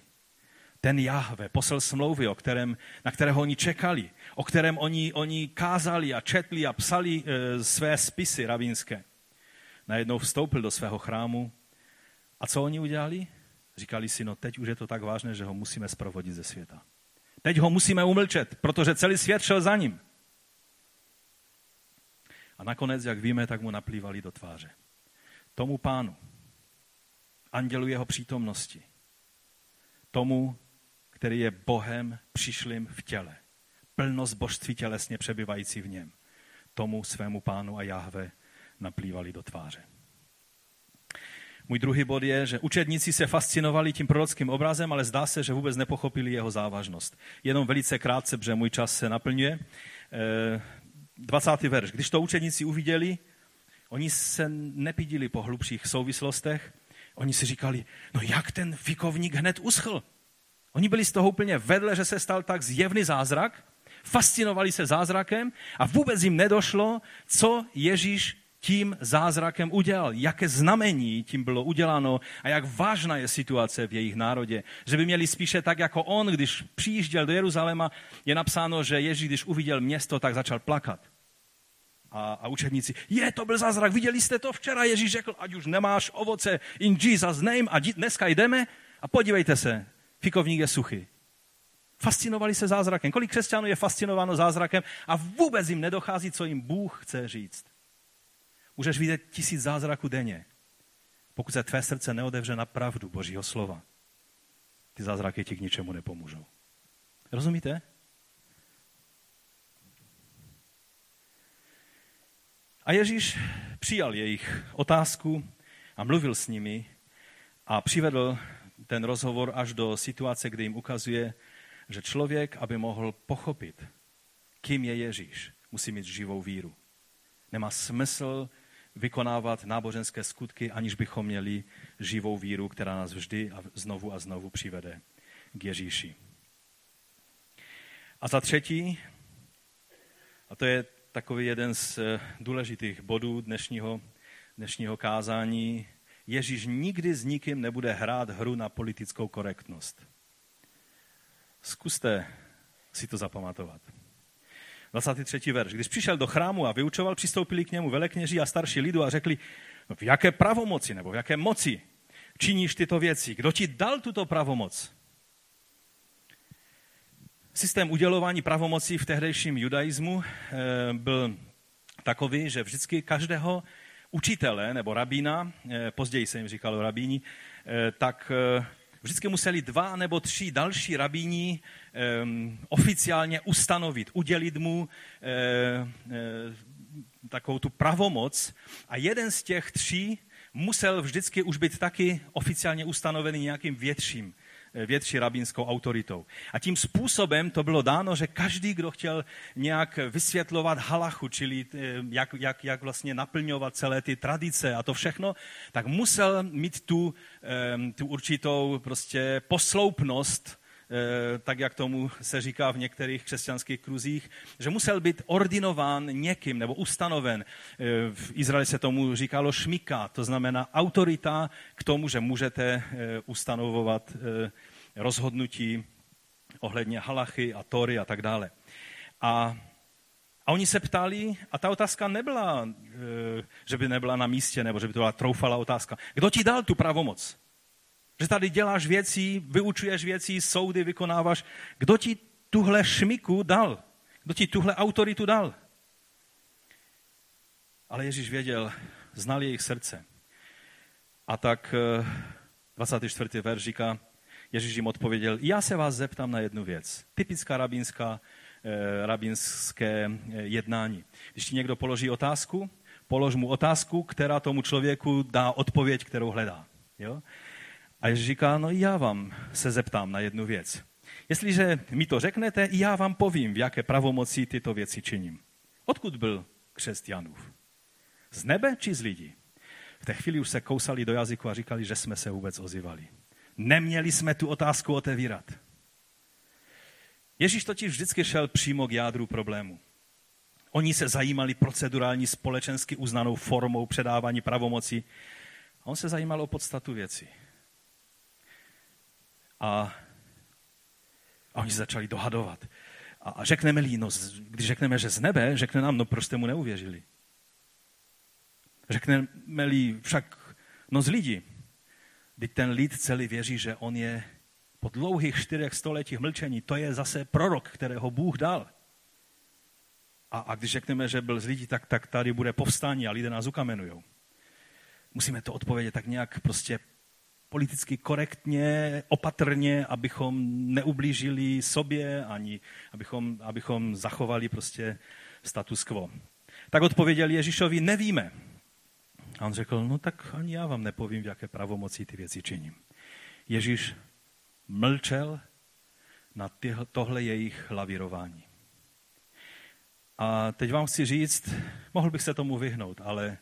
Ten Jahve, posel smlouvy, o kterém, na kterého oni čekali, o kterém oni, oni kázali a četli a psali e, své spisy rabínské. najednou vstoupil do svého chrámu. A co oni udělali? Říkali si, no teď už je to tak vážné, že ho musíme zprovodit ze světa. Teď ho musíme umlčet, protože celý svět šel za ním. A nakonec, jak víme, tak mu naplývali do tváře. Tomu pánu, andělu jeho přítomnosti, tomu, který je Bohem přišlým v těle, plnost božství tělesně přebyvající v něm, tomu svému pánu a Jahve naplývali do tváře. Můj druhý bod je, že učedníci se fascinovali tím prorockým obrazem, ale zdá se, že vůbec nepochopili jeho závažnost. Jenom velice krátce, protože můj čas se naplňuje. 20. Eh, verš. Když to učedníci uviděli, oni se nepídili po hlubších souvislostech, oni si říkali, no jak ten fikovník hned uschl. Oni byli z toho úplně vedle, že se stal tak zjevný zázrak, fascinovali se zázrakem a vůbec jim nedošlo, co Ježíš tím zázrakem udělal, jaké znamení tím bylo uděláno a jak vážná je situace v jejich národě. Že by měli spíše tak jako on, když přijížděl do Jeruzaléma, je napsáno, že Ježíš, když uviděl město, tak začal plakat. A, a učedníci, je, to byl zázrak, viděli jste to včera, Ježíš řekl, ať už nemáš ovoce in Jesus name a dneska jdeme a podívejte se, fikovník je suchý. Fascinovali se zázrakem. Kolik křesťanů je fascinováno zázrakem a vůbec jim nedochází, co jim Bůh chce říct. Můžeš vidět tisíc zázraků denně, pokud se tvé srdce neodevře na pravdu Božího slova. Ty zázraky ti k ničemu nepomůžou. Rozumíte? A Ježíš přijal jejich otázku a mluvil s nimi a přivedl ten rozhovor až do situace, kdy jim ukazuje, že člověk, aby mohl pochopit, kým je Ježíš, musí mít živou víru. Nemá smysl vykonávat náboženské skutky, aniž bychom měli živou víru, která nás vždy a znovu a znovu přivede k Ježíši. A za třetí, a to je takový jeden z eh, důležitých bodů dnešního, dnešního kázání, Ježíš nikdy s nikým nebude hrát hru na politickou korektnost. Zkuste si to zapamatovat. 23. verš. Když přišel do chrámu a vyučoval, přistoupili k němu velekněží a starší lidu a řekli, no v jaké pravomoci nebo v jaké moci činíš tyto věci? Kdo ti dal tuto pravomoc? Systém udělování pravomocí v tehdejším judaismu eh, byl takový, že vždycky každého učitele nebo rabína, eh, později se jim říkalo rabíni, eh, tak vždycky museli dva nebo tři další rabíni um, oficiálně ustanovit, udělit mu uh, uh, takovou tu pravomoc. A jeden z těch tří musel vždycky už být taky oficiálně ustanovený nějakým větším větší rabínskou autoritou. A tím způsobem to bylo dáno, že každý, kdo chtěl nějak vysvětlovat halachu, čili eh, jak, jak, jak vlastně naplňovat celé ty tradice a to všechno, tak musel mít tu, tu určitou prostě posloupnost, eh, tak jak tomu se říká v některých křesťanských kruzích, že musel být ordinován někým nebo ustanoven. Eh, v Izraeli se tomu říkalo šmika, to znamená autorita k tomu, že můžete ustanovovat rozhodnutí ohledně halachy a tory a tak dále. A, a oni se ptali, a ta otázka nebyla, že by nebyla na místě, nebo že by to byla troufalá otázka. Kdo ti dal tu pravomoc? Že tady děláš věci, vyučuješ věci, soudy vykonáváš. Kdo ti tuhle šmiku dal? Kdo ti tuhle autoritu dal? Ale Ježíš věděl, znal jejich srdce. A tak 24. E, verš říká, Ježíš jim odpověděl, já se vás zeptám na jednu věc. Typická rabínská, eh, rabínské eh, jednání. Když ti někdo položí otázku, polož mu otázku, která tomu člověku dá odpověď, kterou hledá. Jo? A Ježíš říká, no já vám se zeptám na jednu věc. Jestliže mi to řeknete, já vám povím, v jaké pravomoci tyto věci činím. Odkud byl křest Janův? Z nebe či z lidí? V té chvíli už se kousali do jazyku a říkali, že jsme se vůbec ozývali. Neměli jsme tu otázku otevírat. Ježíš totiž vždycky šel přímo k jádru problému. Oni se zajímali procedurální společensky uznanou formou předávání pravomocí a on se zajímal o podstatu věci. A, a oni se začali dohadovat. A, a řekneme-li, no, když řekneme, že z nebe, řekne nám, no proč jste mu neuvěřili? Řekneme-li však, no z lidí, teď ten lid celý věří, že on je po dlouhých čtyřech stoletích mlčení, to je zase prorok, kterého Bůh dal. A, a když řekneme, že byl z lidí, tak, tak tady bude povstání a lidé nás ukamenují. Musíme to odpovědět tak nějak prostě politicky korektně, opatrně, abychom neublížili sobě, ani abychom, abychom zachovali prostě status quo. Tak odpověděl Ježíšovi, nevíme. A on řekl, no tak ani já vám nepovím, v jaké pravomocí ty věci činím. Ježíš mlčel na tohle jejich lavírování. A teď vám chci říct, mohl bych se tomu vyhnout, ale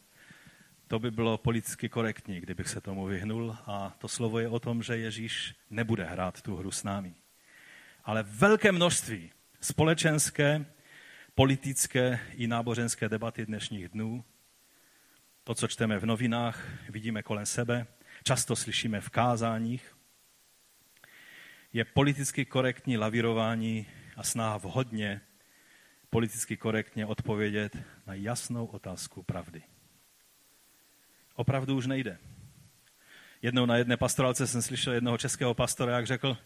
to by bylo politicky korektní, kdybych se tomu vyhnul. A to slovo je o tom, že Ježíš nebude hrát tu hru s námi. Ale velké množství společenské, politické i náboženské debaty dnešních dnů, to, co čteme v novinách, vidíme kolem sebe, často slyšíme v kázáních, je politicky korektní lavírování a snaha vhodně politicky korektně odpovědět na jasnou otázku pravdy. Opravdu už nejde. Jednou na jedné pastoralce jsem slyšel jednoho českého pastora, jak řekl,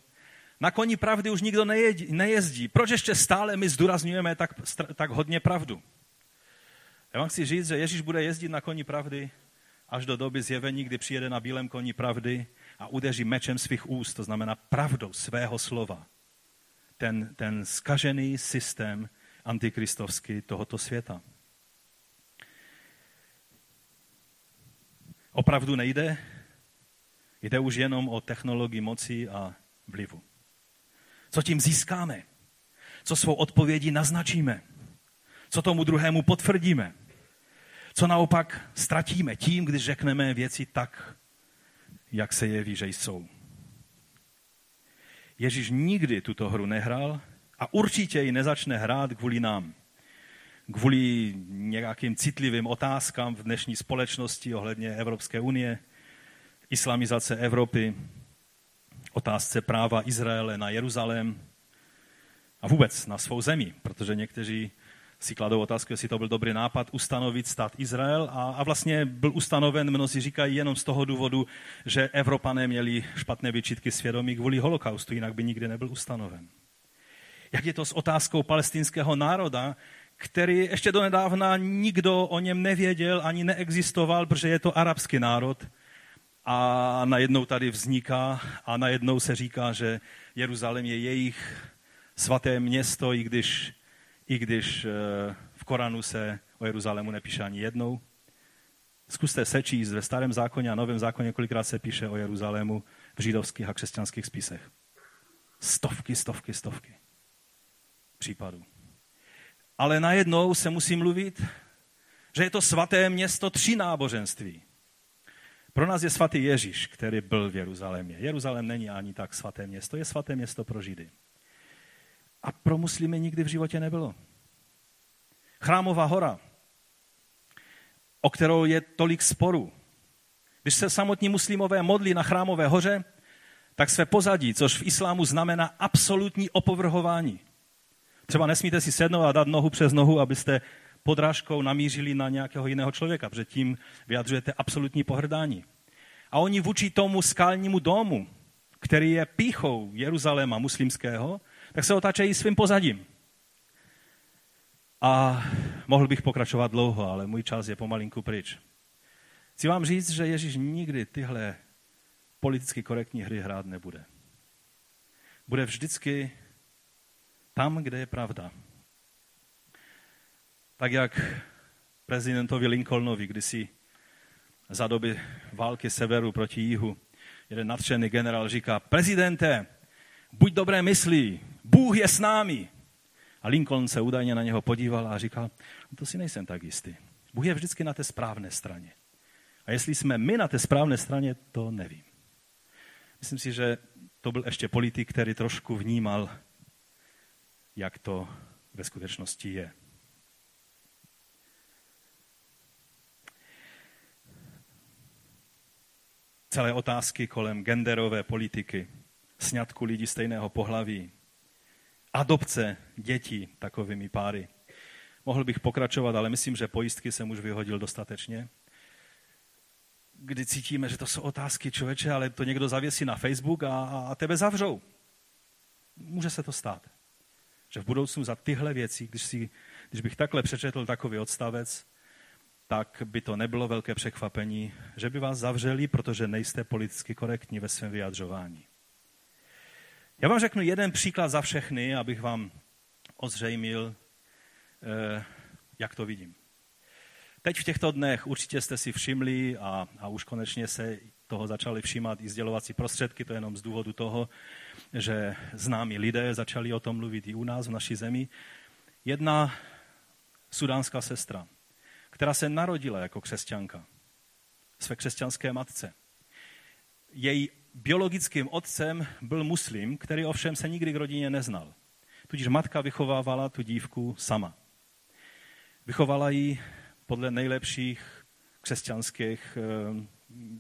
na koni pravdy už nikdo nejezdí. Proč ještě stále my zdůrazňujeme tak, tak hodně pravdu? Já vám chci říct, že Ježíš bude jezdit na koni pravdy až do doby zjevení, kdy přijede na bílém koni pravdy a udeří mečem svých úst, to znamená pravdou svého slova. Ten, ten skažený systém antikristovský tohoto světa. Opravdu nejde? Jde už jenom o technologii moci a vlivu. Co tím získáme? Co svou odpovědí naznačíme? Co tomu druhému potvrdíme? Co naopak ztratíme tím, když řekneme věci tak, jak se jeví, že jsou? Ježíš nikdy tuto hru nehrál a určitě ji nezačne hrát kvůli nám. Kvůli nějakým citlivým otázkám v dnešní společnosti ohledně Evropské unie, islamizace Evropy, otázce práva Izraele na Jeruzalém a vůbec na svou zemi, protože někteří si kladou otázku, jestli to byl dobrý nápad ustanovit stát Izrael a, a vlastně byl ustanoven, mnozí říkají, jenom z toho důvodu, že Evropané měli špatné vyčitky svědomí kvůli holokaustu, jinak by nikdy nebyl ustanoven. Jak je to s otázkou palestinského národa, který ještě donedávna nikdo o něm nevěděl, ani neexistoval, protože je to arabský národ. A najednou tady vzniká a najednou se říká, že Jeruzalém je jejich svaté město, i když, i když eh, v Koranu se o Jeruzalému nepíše ani jednou. Zkuste se číst ve starém zákoně a novém zákoně, kolikrát se píše o Jeruzalému v židovských a křesťanských spisech. Stovky, stovky, stovky případů. Ale najednou se musí mluvit, že je to svaté město tři náboženství. Pro nás je svatý Ježíš, který byl v Jeruzalémě. Jeruzalém není ani tak svaté město, je svaté město pro Židy. A pro muslimy nikdy v životě nebylo. Chrámová hora, o kterou je tolik sporů. Když se samotní muslimové modlí na chrámové hoře, tak své pozadí, což v islámu znamená absolutní opovrhování. Třeba nesmíte si sednout a dát nohu přes nohu, abyste podrážkou namířili na nějakého jiného člověka, protože tím vyjadřujete absolutní pohrdání. A oni vůči tomu skalnímu domu, který je píchou Jeruzaléma muslimského, tak se otáčejí svým pozadím. A mohl bych pokračovat dlouho, ale můj čas je pomalinku pryč. Chci vám říct, že Ježíš nikdy tyhle politicky korektní hry hrát nebude. Bude vždycky tam, kde je pravda. Tak jak prezidentovi Lincolnovi kdysi za doby války severu proti jihu jeden nadšený generál říká, prezidente, buď dobré myslí, Bůh je s námi. A Lincoln se údajně na něho podíval a říkal, to si nejsem tak jistý. Bůh je vždycky na té správné straně. A jestli jsme my na té správné straně, to nevím. Myslím si, že to byl ještě politik, který trošku vnímal jak to ve skutečnosti je. Celé otázky kolem genderové politiky, sňatku lidí stejného pohlaví, adopce dětí takovými páry. Mohl bych pokračovat, ale myslím, že pojistky jsem už vyhodil dostatečně. kdy cítíme, že to jsou otázky člověče, ale to někdo zavěsí na Facebook a, a tebe zavřou. Může se to stát. Že v budoucnu za tyhle věci, když, si, když bych takhle přečetl takový odstavec, tak by to nebylo velké překvapení, že by vás zavřeli, protože nejste politicky korektní ve svém vyjadřování. Já vám řeknu jeden příklad za všechny, abych vám ozřejmil, eh, jak to vidím. Teď v těchto dnech určitě jste si všimli a, a už konečně se toho začali všímat i sdělovací prostředky, to jenom z důvodu toho, že známí lidé začali o tom mluvit i u nás v naší zemi. Jedna sudánská sestra, která se narodila jako křesťanka, své křesťanské matce. Její biologickým otcem byl muslim, který ovšem se nikdy k rodině neznal. Tudíž matka vychovávala tu dívku sama. Vychovala ji podle nejlepších křesťanských, eh,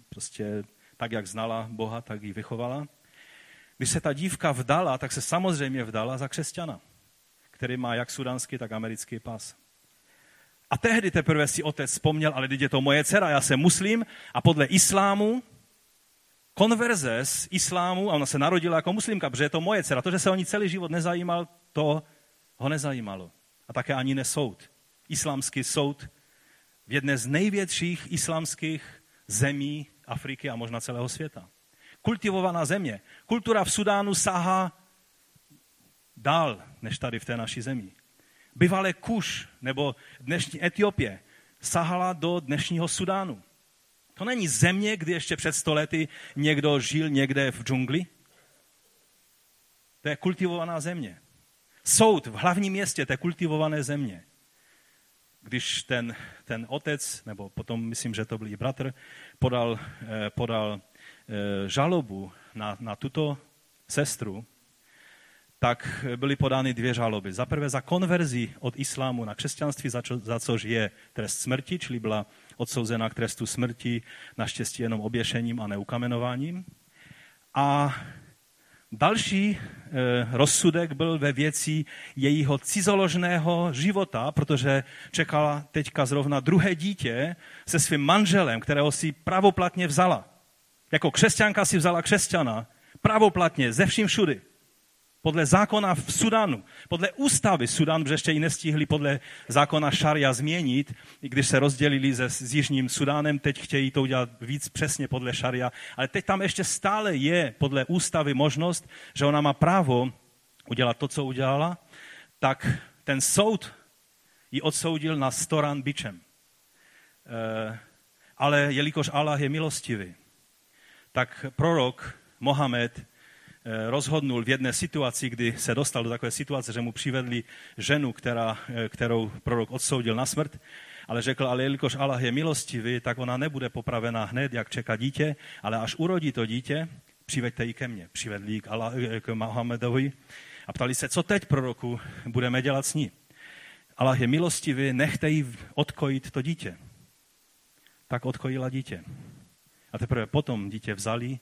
prostě tak, jak znala Boha, tak ji vychovala. Když se ta dívka vdala, tak se samozřejmě vdala za křesťana, který má jak sudánský, tak americký pas. A tehdy teprve si otec vzpomněl, ale teď je to moje dcera, já jsem muslim a podle islámu, konverze z islámu, a ona se narodila jako muslimka, protože je to moje dcera. To, že se o ní celý život nezajímal, to ho nezajímalo. A také ani ne soud. Islámský soud v jedné z největších islámských zemí Afriky a možná celého světa. Kultivovaná země. Kultura v Sudánu sahá dál než tady v té naší zemi. Bývalé Kuš nebo dnešní Etiopie sahala do dnešního Sudánu. To není země, kdy ještě před stolety někdo žil někde v džungli. To je kultivovaná země. Soud v hlavním městě té kultivované země když ten, ten otec, nebo potom myslím, že to byl i bratr, podal, eh, podal žalobu na, na tuto sestru, tak byly podány dvě žaloby. Za prvé za konverzi od islámu na křesťanství, za, čo, za což je trest smrti, čili byla odsouzena k trestu smrti, naštěstí jenom oběšením a neukamenováním. A Další e, rozsudek byl ve věci jejího cizoložného života, protože čekala teďka zrovna druhé dítě se svým manželem, kterého si pravoplatně vzala. Jako křesťanka si vzala křesťana, pravoplatně, ze vším všudy. Podle zákona v Sudanu, podle ústavy Sudan, protože ještě ji nestihli podle zákona šaria změnit, i když se rozdělili se, s Jižním Sudánem, teď chtějí to udělat víc přesně podle šaria, ale teď tam ještě stále je podle ústavy možnost, že ona má právo udělat to, co udělala, tak ten soud ji odsoudil na storan bičem. E, ale jelikož Allah je milostivý, tak prorok Mohamed Eh, rozhodnul v jedné situaci, kdy se dostal do takové situace, že mu přivedli ženu, která, eh, kterou prorok odsoudil na smrt, ale řekl, ale jelikož Allah je milostivý, tak ona nebude popravená hned, jak čeká dítě, ale až urodí to dítě, přiveďte ji ke mně. Přivedli ji k, Allah, eh, k Mohamedovi a ptali se, co teď proroku budeme dělat s ní. Allah je milostivý, nechte jí odkojit to dítě. Tak odkojila dítě. A teprve potom dítě vzali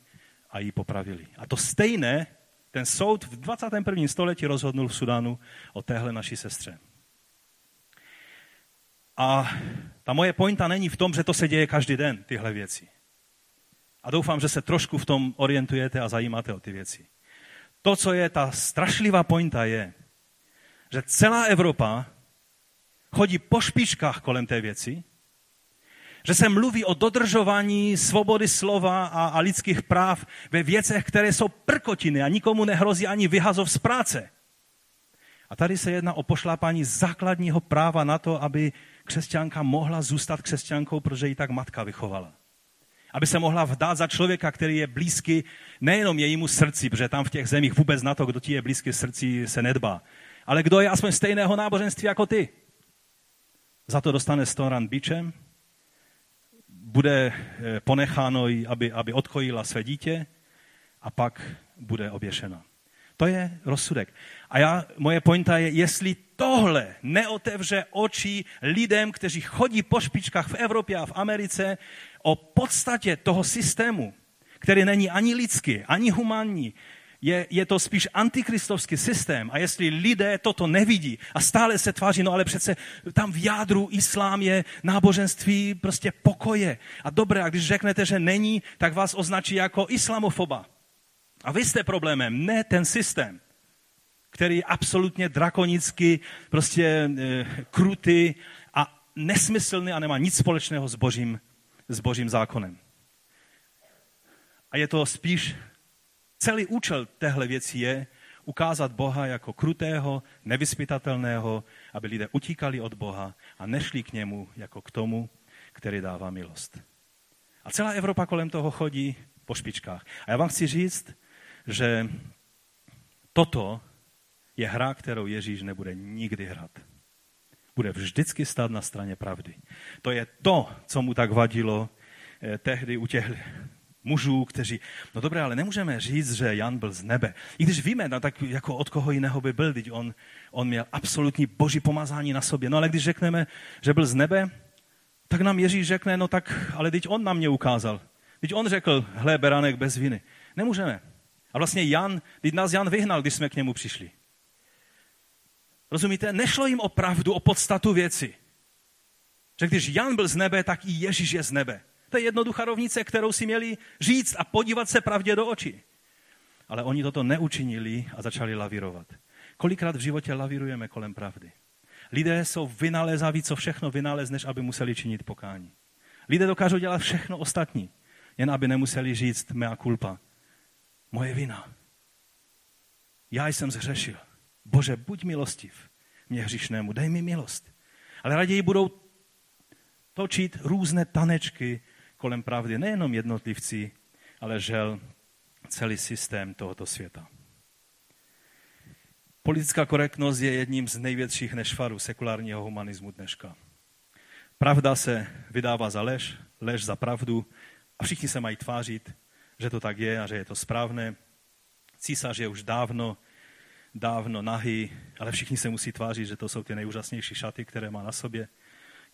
a ji popravili. A to stejné ten soud v 21. století rozhodnul v Sudánu o téhle naší sestře. A ta moje pointa není v tom, že to se děje každý den, tyhle věci. A doufám, že se trošku v tom orientujete a zajímáte o ty věci. To, co je ta strašlivá pointa, je, že celá Evropa chodí po špičkách kolem té věci že se mluví o dodržování svobody slova a, a lidských práv ve věcech, které jsou prkotiny a nikomu nehrozí ani vyhazov z práce. A tady se jedná o pošlápání základního práva na to, aby křesťanka mohla zůstat křesťankou, protože ji tak matka vychovala. Aby se mohla vdát za člověka, který je blízký nejenom jejímu srdci, protože tam v těch zemích vůbec na to, kdo ti je blízký srdci, se nedbá. Ale kdo je aspoň stejného náboženství jako ty. Za to dostane 100 ran bičem, bude eh, ponecháno, aby, aby odkojila své dítě a pak bude oběšena. To je rozsudek. A já, moje pointa je, jestli tohle neotevře oči lidem, kteří chodí po špičkách v Evropě a v Americe o podstatě toho systému, který není ani lidský, ani humanní, je, je to spíš antikristovský systém. A jestli lidé toto nevidí a stále se tváří, no ale přece tam v jádru islám je náboženství prostě pokoje a dobré. A když řeknete, že není, tak vás označí jako islamofoba. A vy jste problémem, ne ten systém, který je absolutně drakonicky, prostě e, krutý a nesmyslný a nemá nic společného s božím, s božím zákonem. A je to spíš Celý účel téhle věci je ukázat Boha jako krutého, nevyspytatelného, aby lidé utíkali od Boha a nešli k němu jako k tomu, který dává milost. A celá Evropa kolem toho chodí po špičkách. A já vám chci říct, že toto je hra, kterou Ježíš nebude nikdy hrát. Bude vždycky stát na straně pravdy. To je to, co mu tak vadilo eh, tehdy u těch mužů, kteří, no dobré, ale nemůžeme říct, že Jan byl z nebe. I když víme, no, tak jako od koho jiného by byl, teď on, on měl absolutní boží pomazání na sobě. No ale když řekneme, že byl z nebe, tak nám Ježíš řekne, no tak, ale teď on na mě ukázal. Teď on řekl, hle, beránek bez viny. Nemůžeme. A vlastně Jan, teď nás Jan vyhnal, když jsme k němu přišli. Rozumíte? Nešlo jim o pravdu, o podstatu věci. Že když Jan byl z nebe, tak i Ježíš je z nebe. To je jednoduchá rovnice, kterou si měli říct a podívat se pravdě do očí. Ale oni toto neučinili a začali lavírovat. Kolikrát v životě lavírujeme kolem pravdy. Lidé jsou vynalézaví, co všechno vynalezneš, aby museli činit pokání. Lidé dokážou dělat všechno ostatní, jen aby nemuseli říct mea culpa. Moje vina. Já jsem zhřešil. Bože, buď milostiv mě hříšnému, dej mi milost. Ale raději budou točit různé tanečky kolem pravdy nejenom jednotlivci, ale žel celý systém tohoto světa. Politická korektnost je jedním z největších nešvarů sekulárního humanismu dneška. Pravda se vydává za lež, lež za pravdu a všichni se mají tvářit, že to tak je a že je to správné. Císař je už dávno, dávno nahý, ale všichni se musí tvářit, že to jsou ty nejúžasnější šaty, které má na sobě.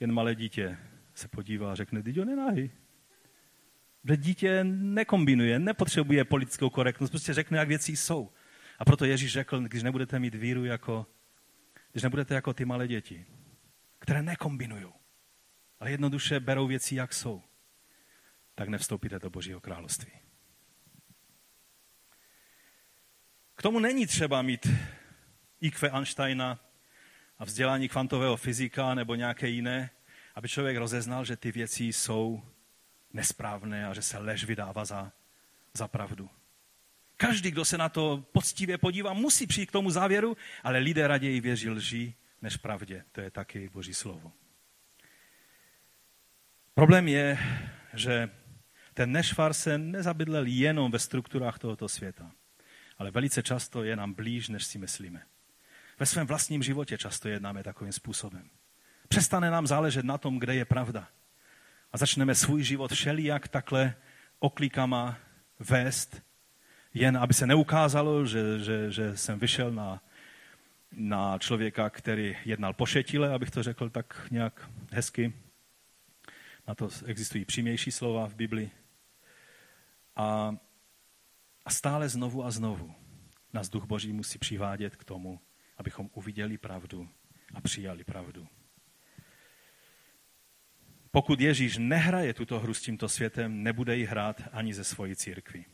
Jen malé dítě se podívá a řekne, teď on je nahý. Že dítě nekombinuje, nepotřebuje politickou korektnost, prostě řekne, jak věci jsou. A proto Ježíš řekl, když nebudete mít víru jako, když nebudete jako ty malé děti, které nekombinují, ale jednoduše berou věci, jak jsou, tak nevstoupíte do Božího království. K tomu není třeba mít IQ Einsteina a vzdělání kvantového fyzika nebo nějaké jiné, aby člověk rozeznal, že ty věci jsou nesprávné a že se lež vydává za, za pravdu. Každý, kdo se na to poctivě podívá, musí přijít k tomu závěru, ale lidé raději věří lži než pravdě. To je taky Boží slovo. Problém je, že ten nešvar se nezabydlel jenom ve strukturách tohoto světa, ale velice často je nám blíž, než si myslíme. Ve svém vlastním životě často jednáme takovým způsobem. Přestane nám záležet na tom, kde je pravda a začneme svůj život všelijak takhle oklikama vést, jen aby se neukázalo, že, že, že jsem vyšel na, na člověka, který jednal pošetile, abych to řekl tak nějak hezky. Na to existují přímější slova v Bibli. A, a stále znovu a znovu nás Duch Boží musí přivádět k tomu, abychom uviděli pravdu a přijali pravdu. Pokud Ježíš nehraje tuto hru s tímto světem, nebude ji hrát ani ze svojí církví.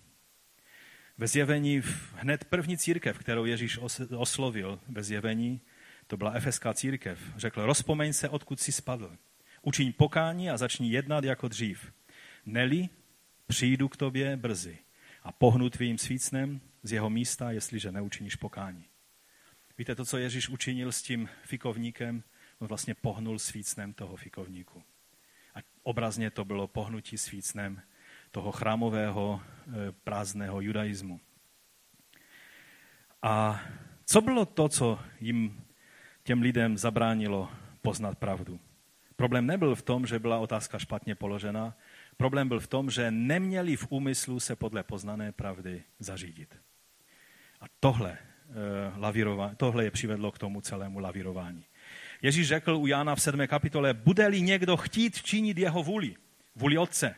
Ve zjevení hned první církev, kterou Ježíš oslovil ve zjevení, to byla efeská církev, řekl, rozpomeň se, odkud jsi spadl. Učiň pokání a začni jednat jako dřív. Neli, přijdu k tobě brzy a pohnu tvým svícnem z jeho místa, jestliže neučiníš pokání. Víte, to, co Ježíš učinil s tím fikovníkem, on vlastně pohnul svícnem toho fikovníku. Obrazně to bylo pohnutí svícnem toho chrámového eh, prázdného judaismu. A co bylo to, co jim těm lidem zabránilo poznat pravdu? Problém nebyl v tom, že byla otázka špatně položena, problém byl v tom, že neměli v úmyslu se podle poznané pravdy zařídit. A tohle, eh, tohle je přivedlo k tomu celému lavírování. Ježíš řekl u Jána v 7. kapitole, bude-li někdo chtít činit jeho vůli, vůli Otce,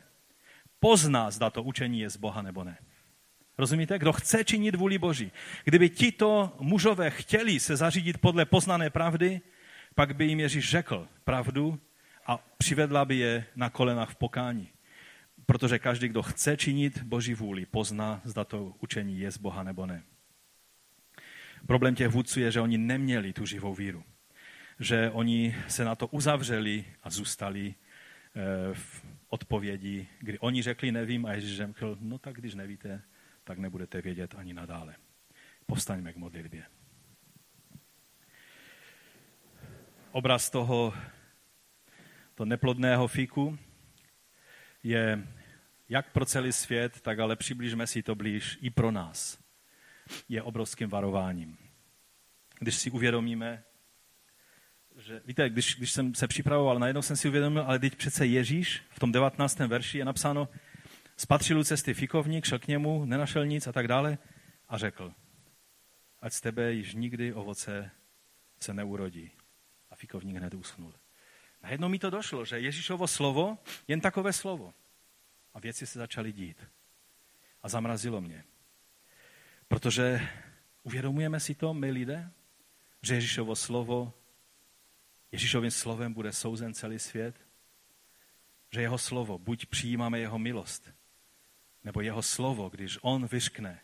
pozná, zda to učení je z Boha nebo ne. Rozumíte? Kdo chce činit vůli Boží. Kdyby tito mužové chtěli se zařídit podle poznané pravdy, pak by jim Ježíš řekl pravdu a přivedla by je na kolenách v pokání. Protože každý, kdo chce činit Boží vůli, pozná, zda to učení je z Boha nebo ne. Problém těch vůdců je, že oni neměli tu živou víru. Že oni se na to uzavřeli a zůstali eh, v odpovědi, kdy oni řekli nevím a Ježíš řekl, no tak když nevíte, tak nebudete vědět ani nadále. Povstaňme k modlitbě. Obraz toho to neplodného fíku je jak pro celý svět, tak ale přiblížme si to blíž i pro nás. Je obrovským varováním. Když si uvědomíme, že, víte, když, když jsem se připravoval, najednou jsem si uvědomil, ale teď přece Ježíš v tom 19. verši je napsáno, spatřil u cesty fikovník, šel k němu, nenašel nic a tak dále a řekl, ať z tebe již nikdy ovoce se neurodí. A fikovník hned usnul. Najednou mi to došlo, že Ježíšovo slovo jen takové slovo. A věci se začaly dít. A zamrazilo mě. Protože uvědomujeme si to, my lidé, že Ježíšovo slovo, Ježíšovým slovem bude souzen celý svět, že jeho slovo, buď přijímáme jeho milost, nebo jeho slovo, když on vyškne,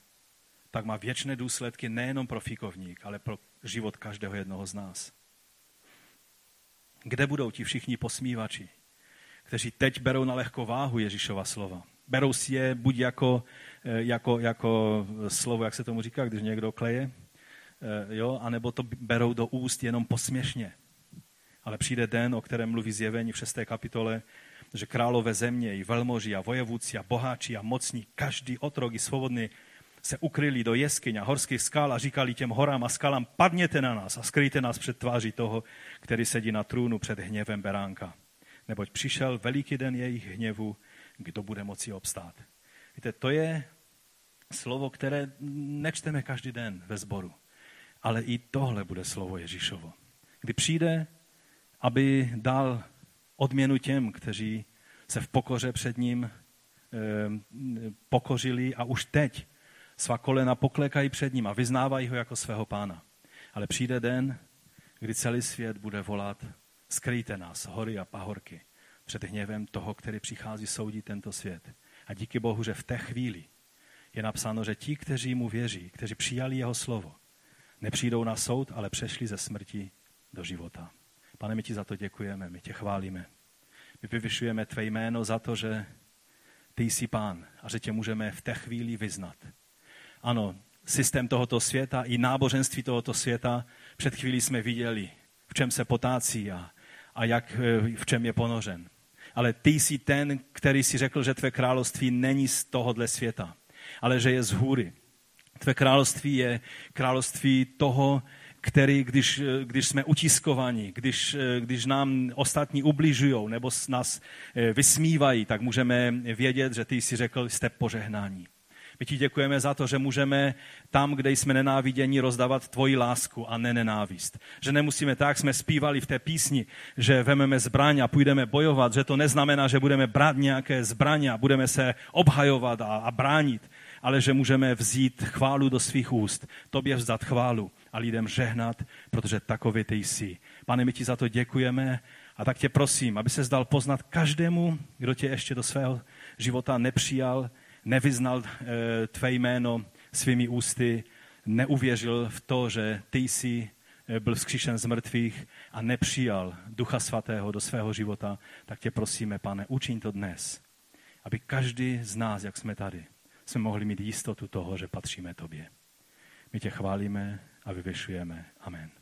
tak má věčné důsledky nejenom pro fikovník, ale pro život každého jednoho z nás. Kde budou ti všichni posmívači, kteří teď berou na lehkou váhu Ježíšova slova? Berou si je buď jako, eh, jako, jako slovo, jak se tomu říká, když někdo kleje, eh, jo, anebo to berou do úst jenom posměšně. Ale přijde den, o kterém mluví zjevení v 6. kapitole, že králové země, i velmoži a vojevůci a boháči a mocní, každý otrok i svobodný se ukryli do jeskyň a horských skal a říkali těm horám a skalám, padněte na nás a skryjte nás před tváří toho, který sedí na trůnu před hněvem beránka. Neboť přišel veliký den jejich hněvu, kdo bude moci obstát. Víte, to je slovo, které nečteme každý den ve sboru. Ale i tohle bude slovo Ježíšovo. Kdy přijde, aby dal odměnu těm, kteří se v pokoře před ním eh, pokořili a už teď svá kolena poklekají před ním a vyznávají ho jako svého pána. Ale přijde den, kdy celý svět bude volat, skryjte nás, hory a pahorky, před hněvem toho, který přichází soudit tento svět. A díky Bohu, že v té chvíli je napsáno, že ti, kteří mu věří, kteří přijali jeho slovo, nepřijdou na soud, ale přešli ze smrti do života. Pane, my ti za to děkujeme, my tě chválíme. My vyvyšujeme tvé jméno za to, že ty jsi pán a že tě můžeme v té chvíli vyznat. Ano, systém tohoto světa i náboženství tohoto světa před chvílí jsme viděli, v čem se potácí a, a jak, v čem je ponořen. Ale ty jsi ten, který si řekl, že tvé království není z tohohle světa, ale že je z hůry. Tvé království je království toho, který, když, když jsme utiskovaní, když, když nám ostatní ubližují nebo nás eh, vysmívají, tak můžeme vědět, že ty jsi řekl, jste požehnání. My ti děkujeme za to, že můžeme tam, kde jsme nenáviděni, rozdávat tvoji lásku a ne nenávist. Že nemusíme tak, jsme zpívali v té písni, že vememe zbraň a půjdeme bojovat, že to neznamená, že budeme brát nějaké zbraně a budeme se obhajovat a, a bránit, ale že můžeme vzít chválu do svých úst, tobě vzdat chválu a lidem žehnat, protože takový ty jsi. Pane, my ti za to děkujeme a tak tě prosím, aby se zdal poznat každému, kdo tě ještě do svého života nepřijal, nevyznal eh, tvé jméno svými ústy, neuvěřil v to, že ty jsi eh, byl vzkříšen z mrtvých a nepřijal Ducha Svatého do svého života, tak tě prosíme, pane, učiň to dnes, aby každý z nás, jak jsme tady, jsme mohli mít jistotu toho, že patříme tobě. My tě chválíme a vyvěšujeme. Amen.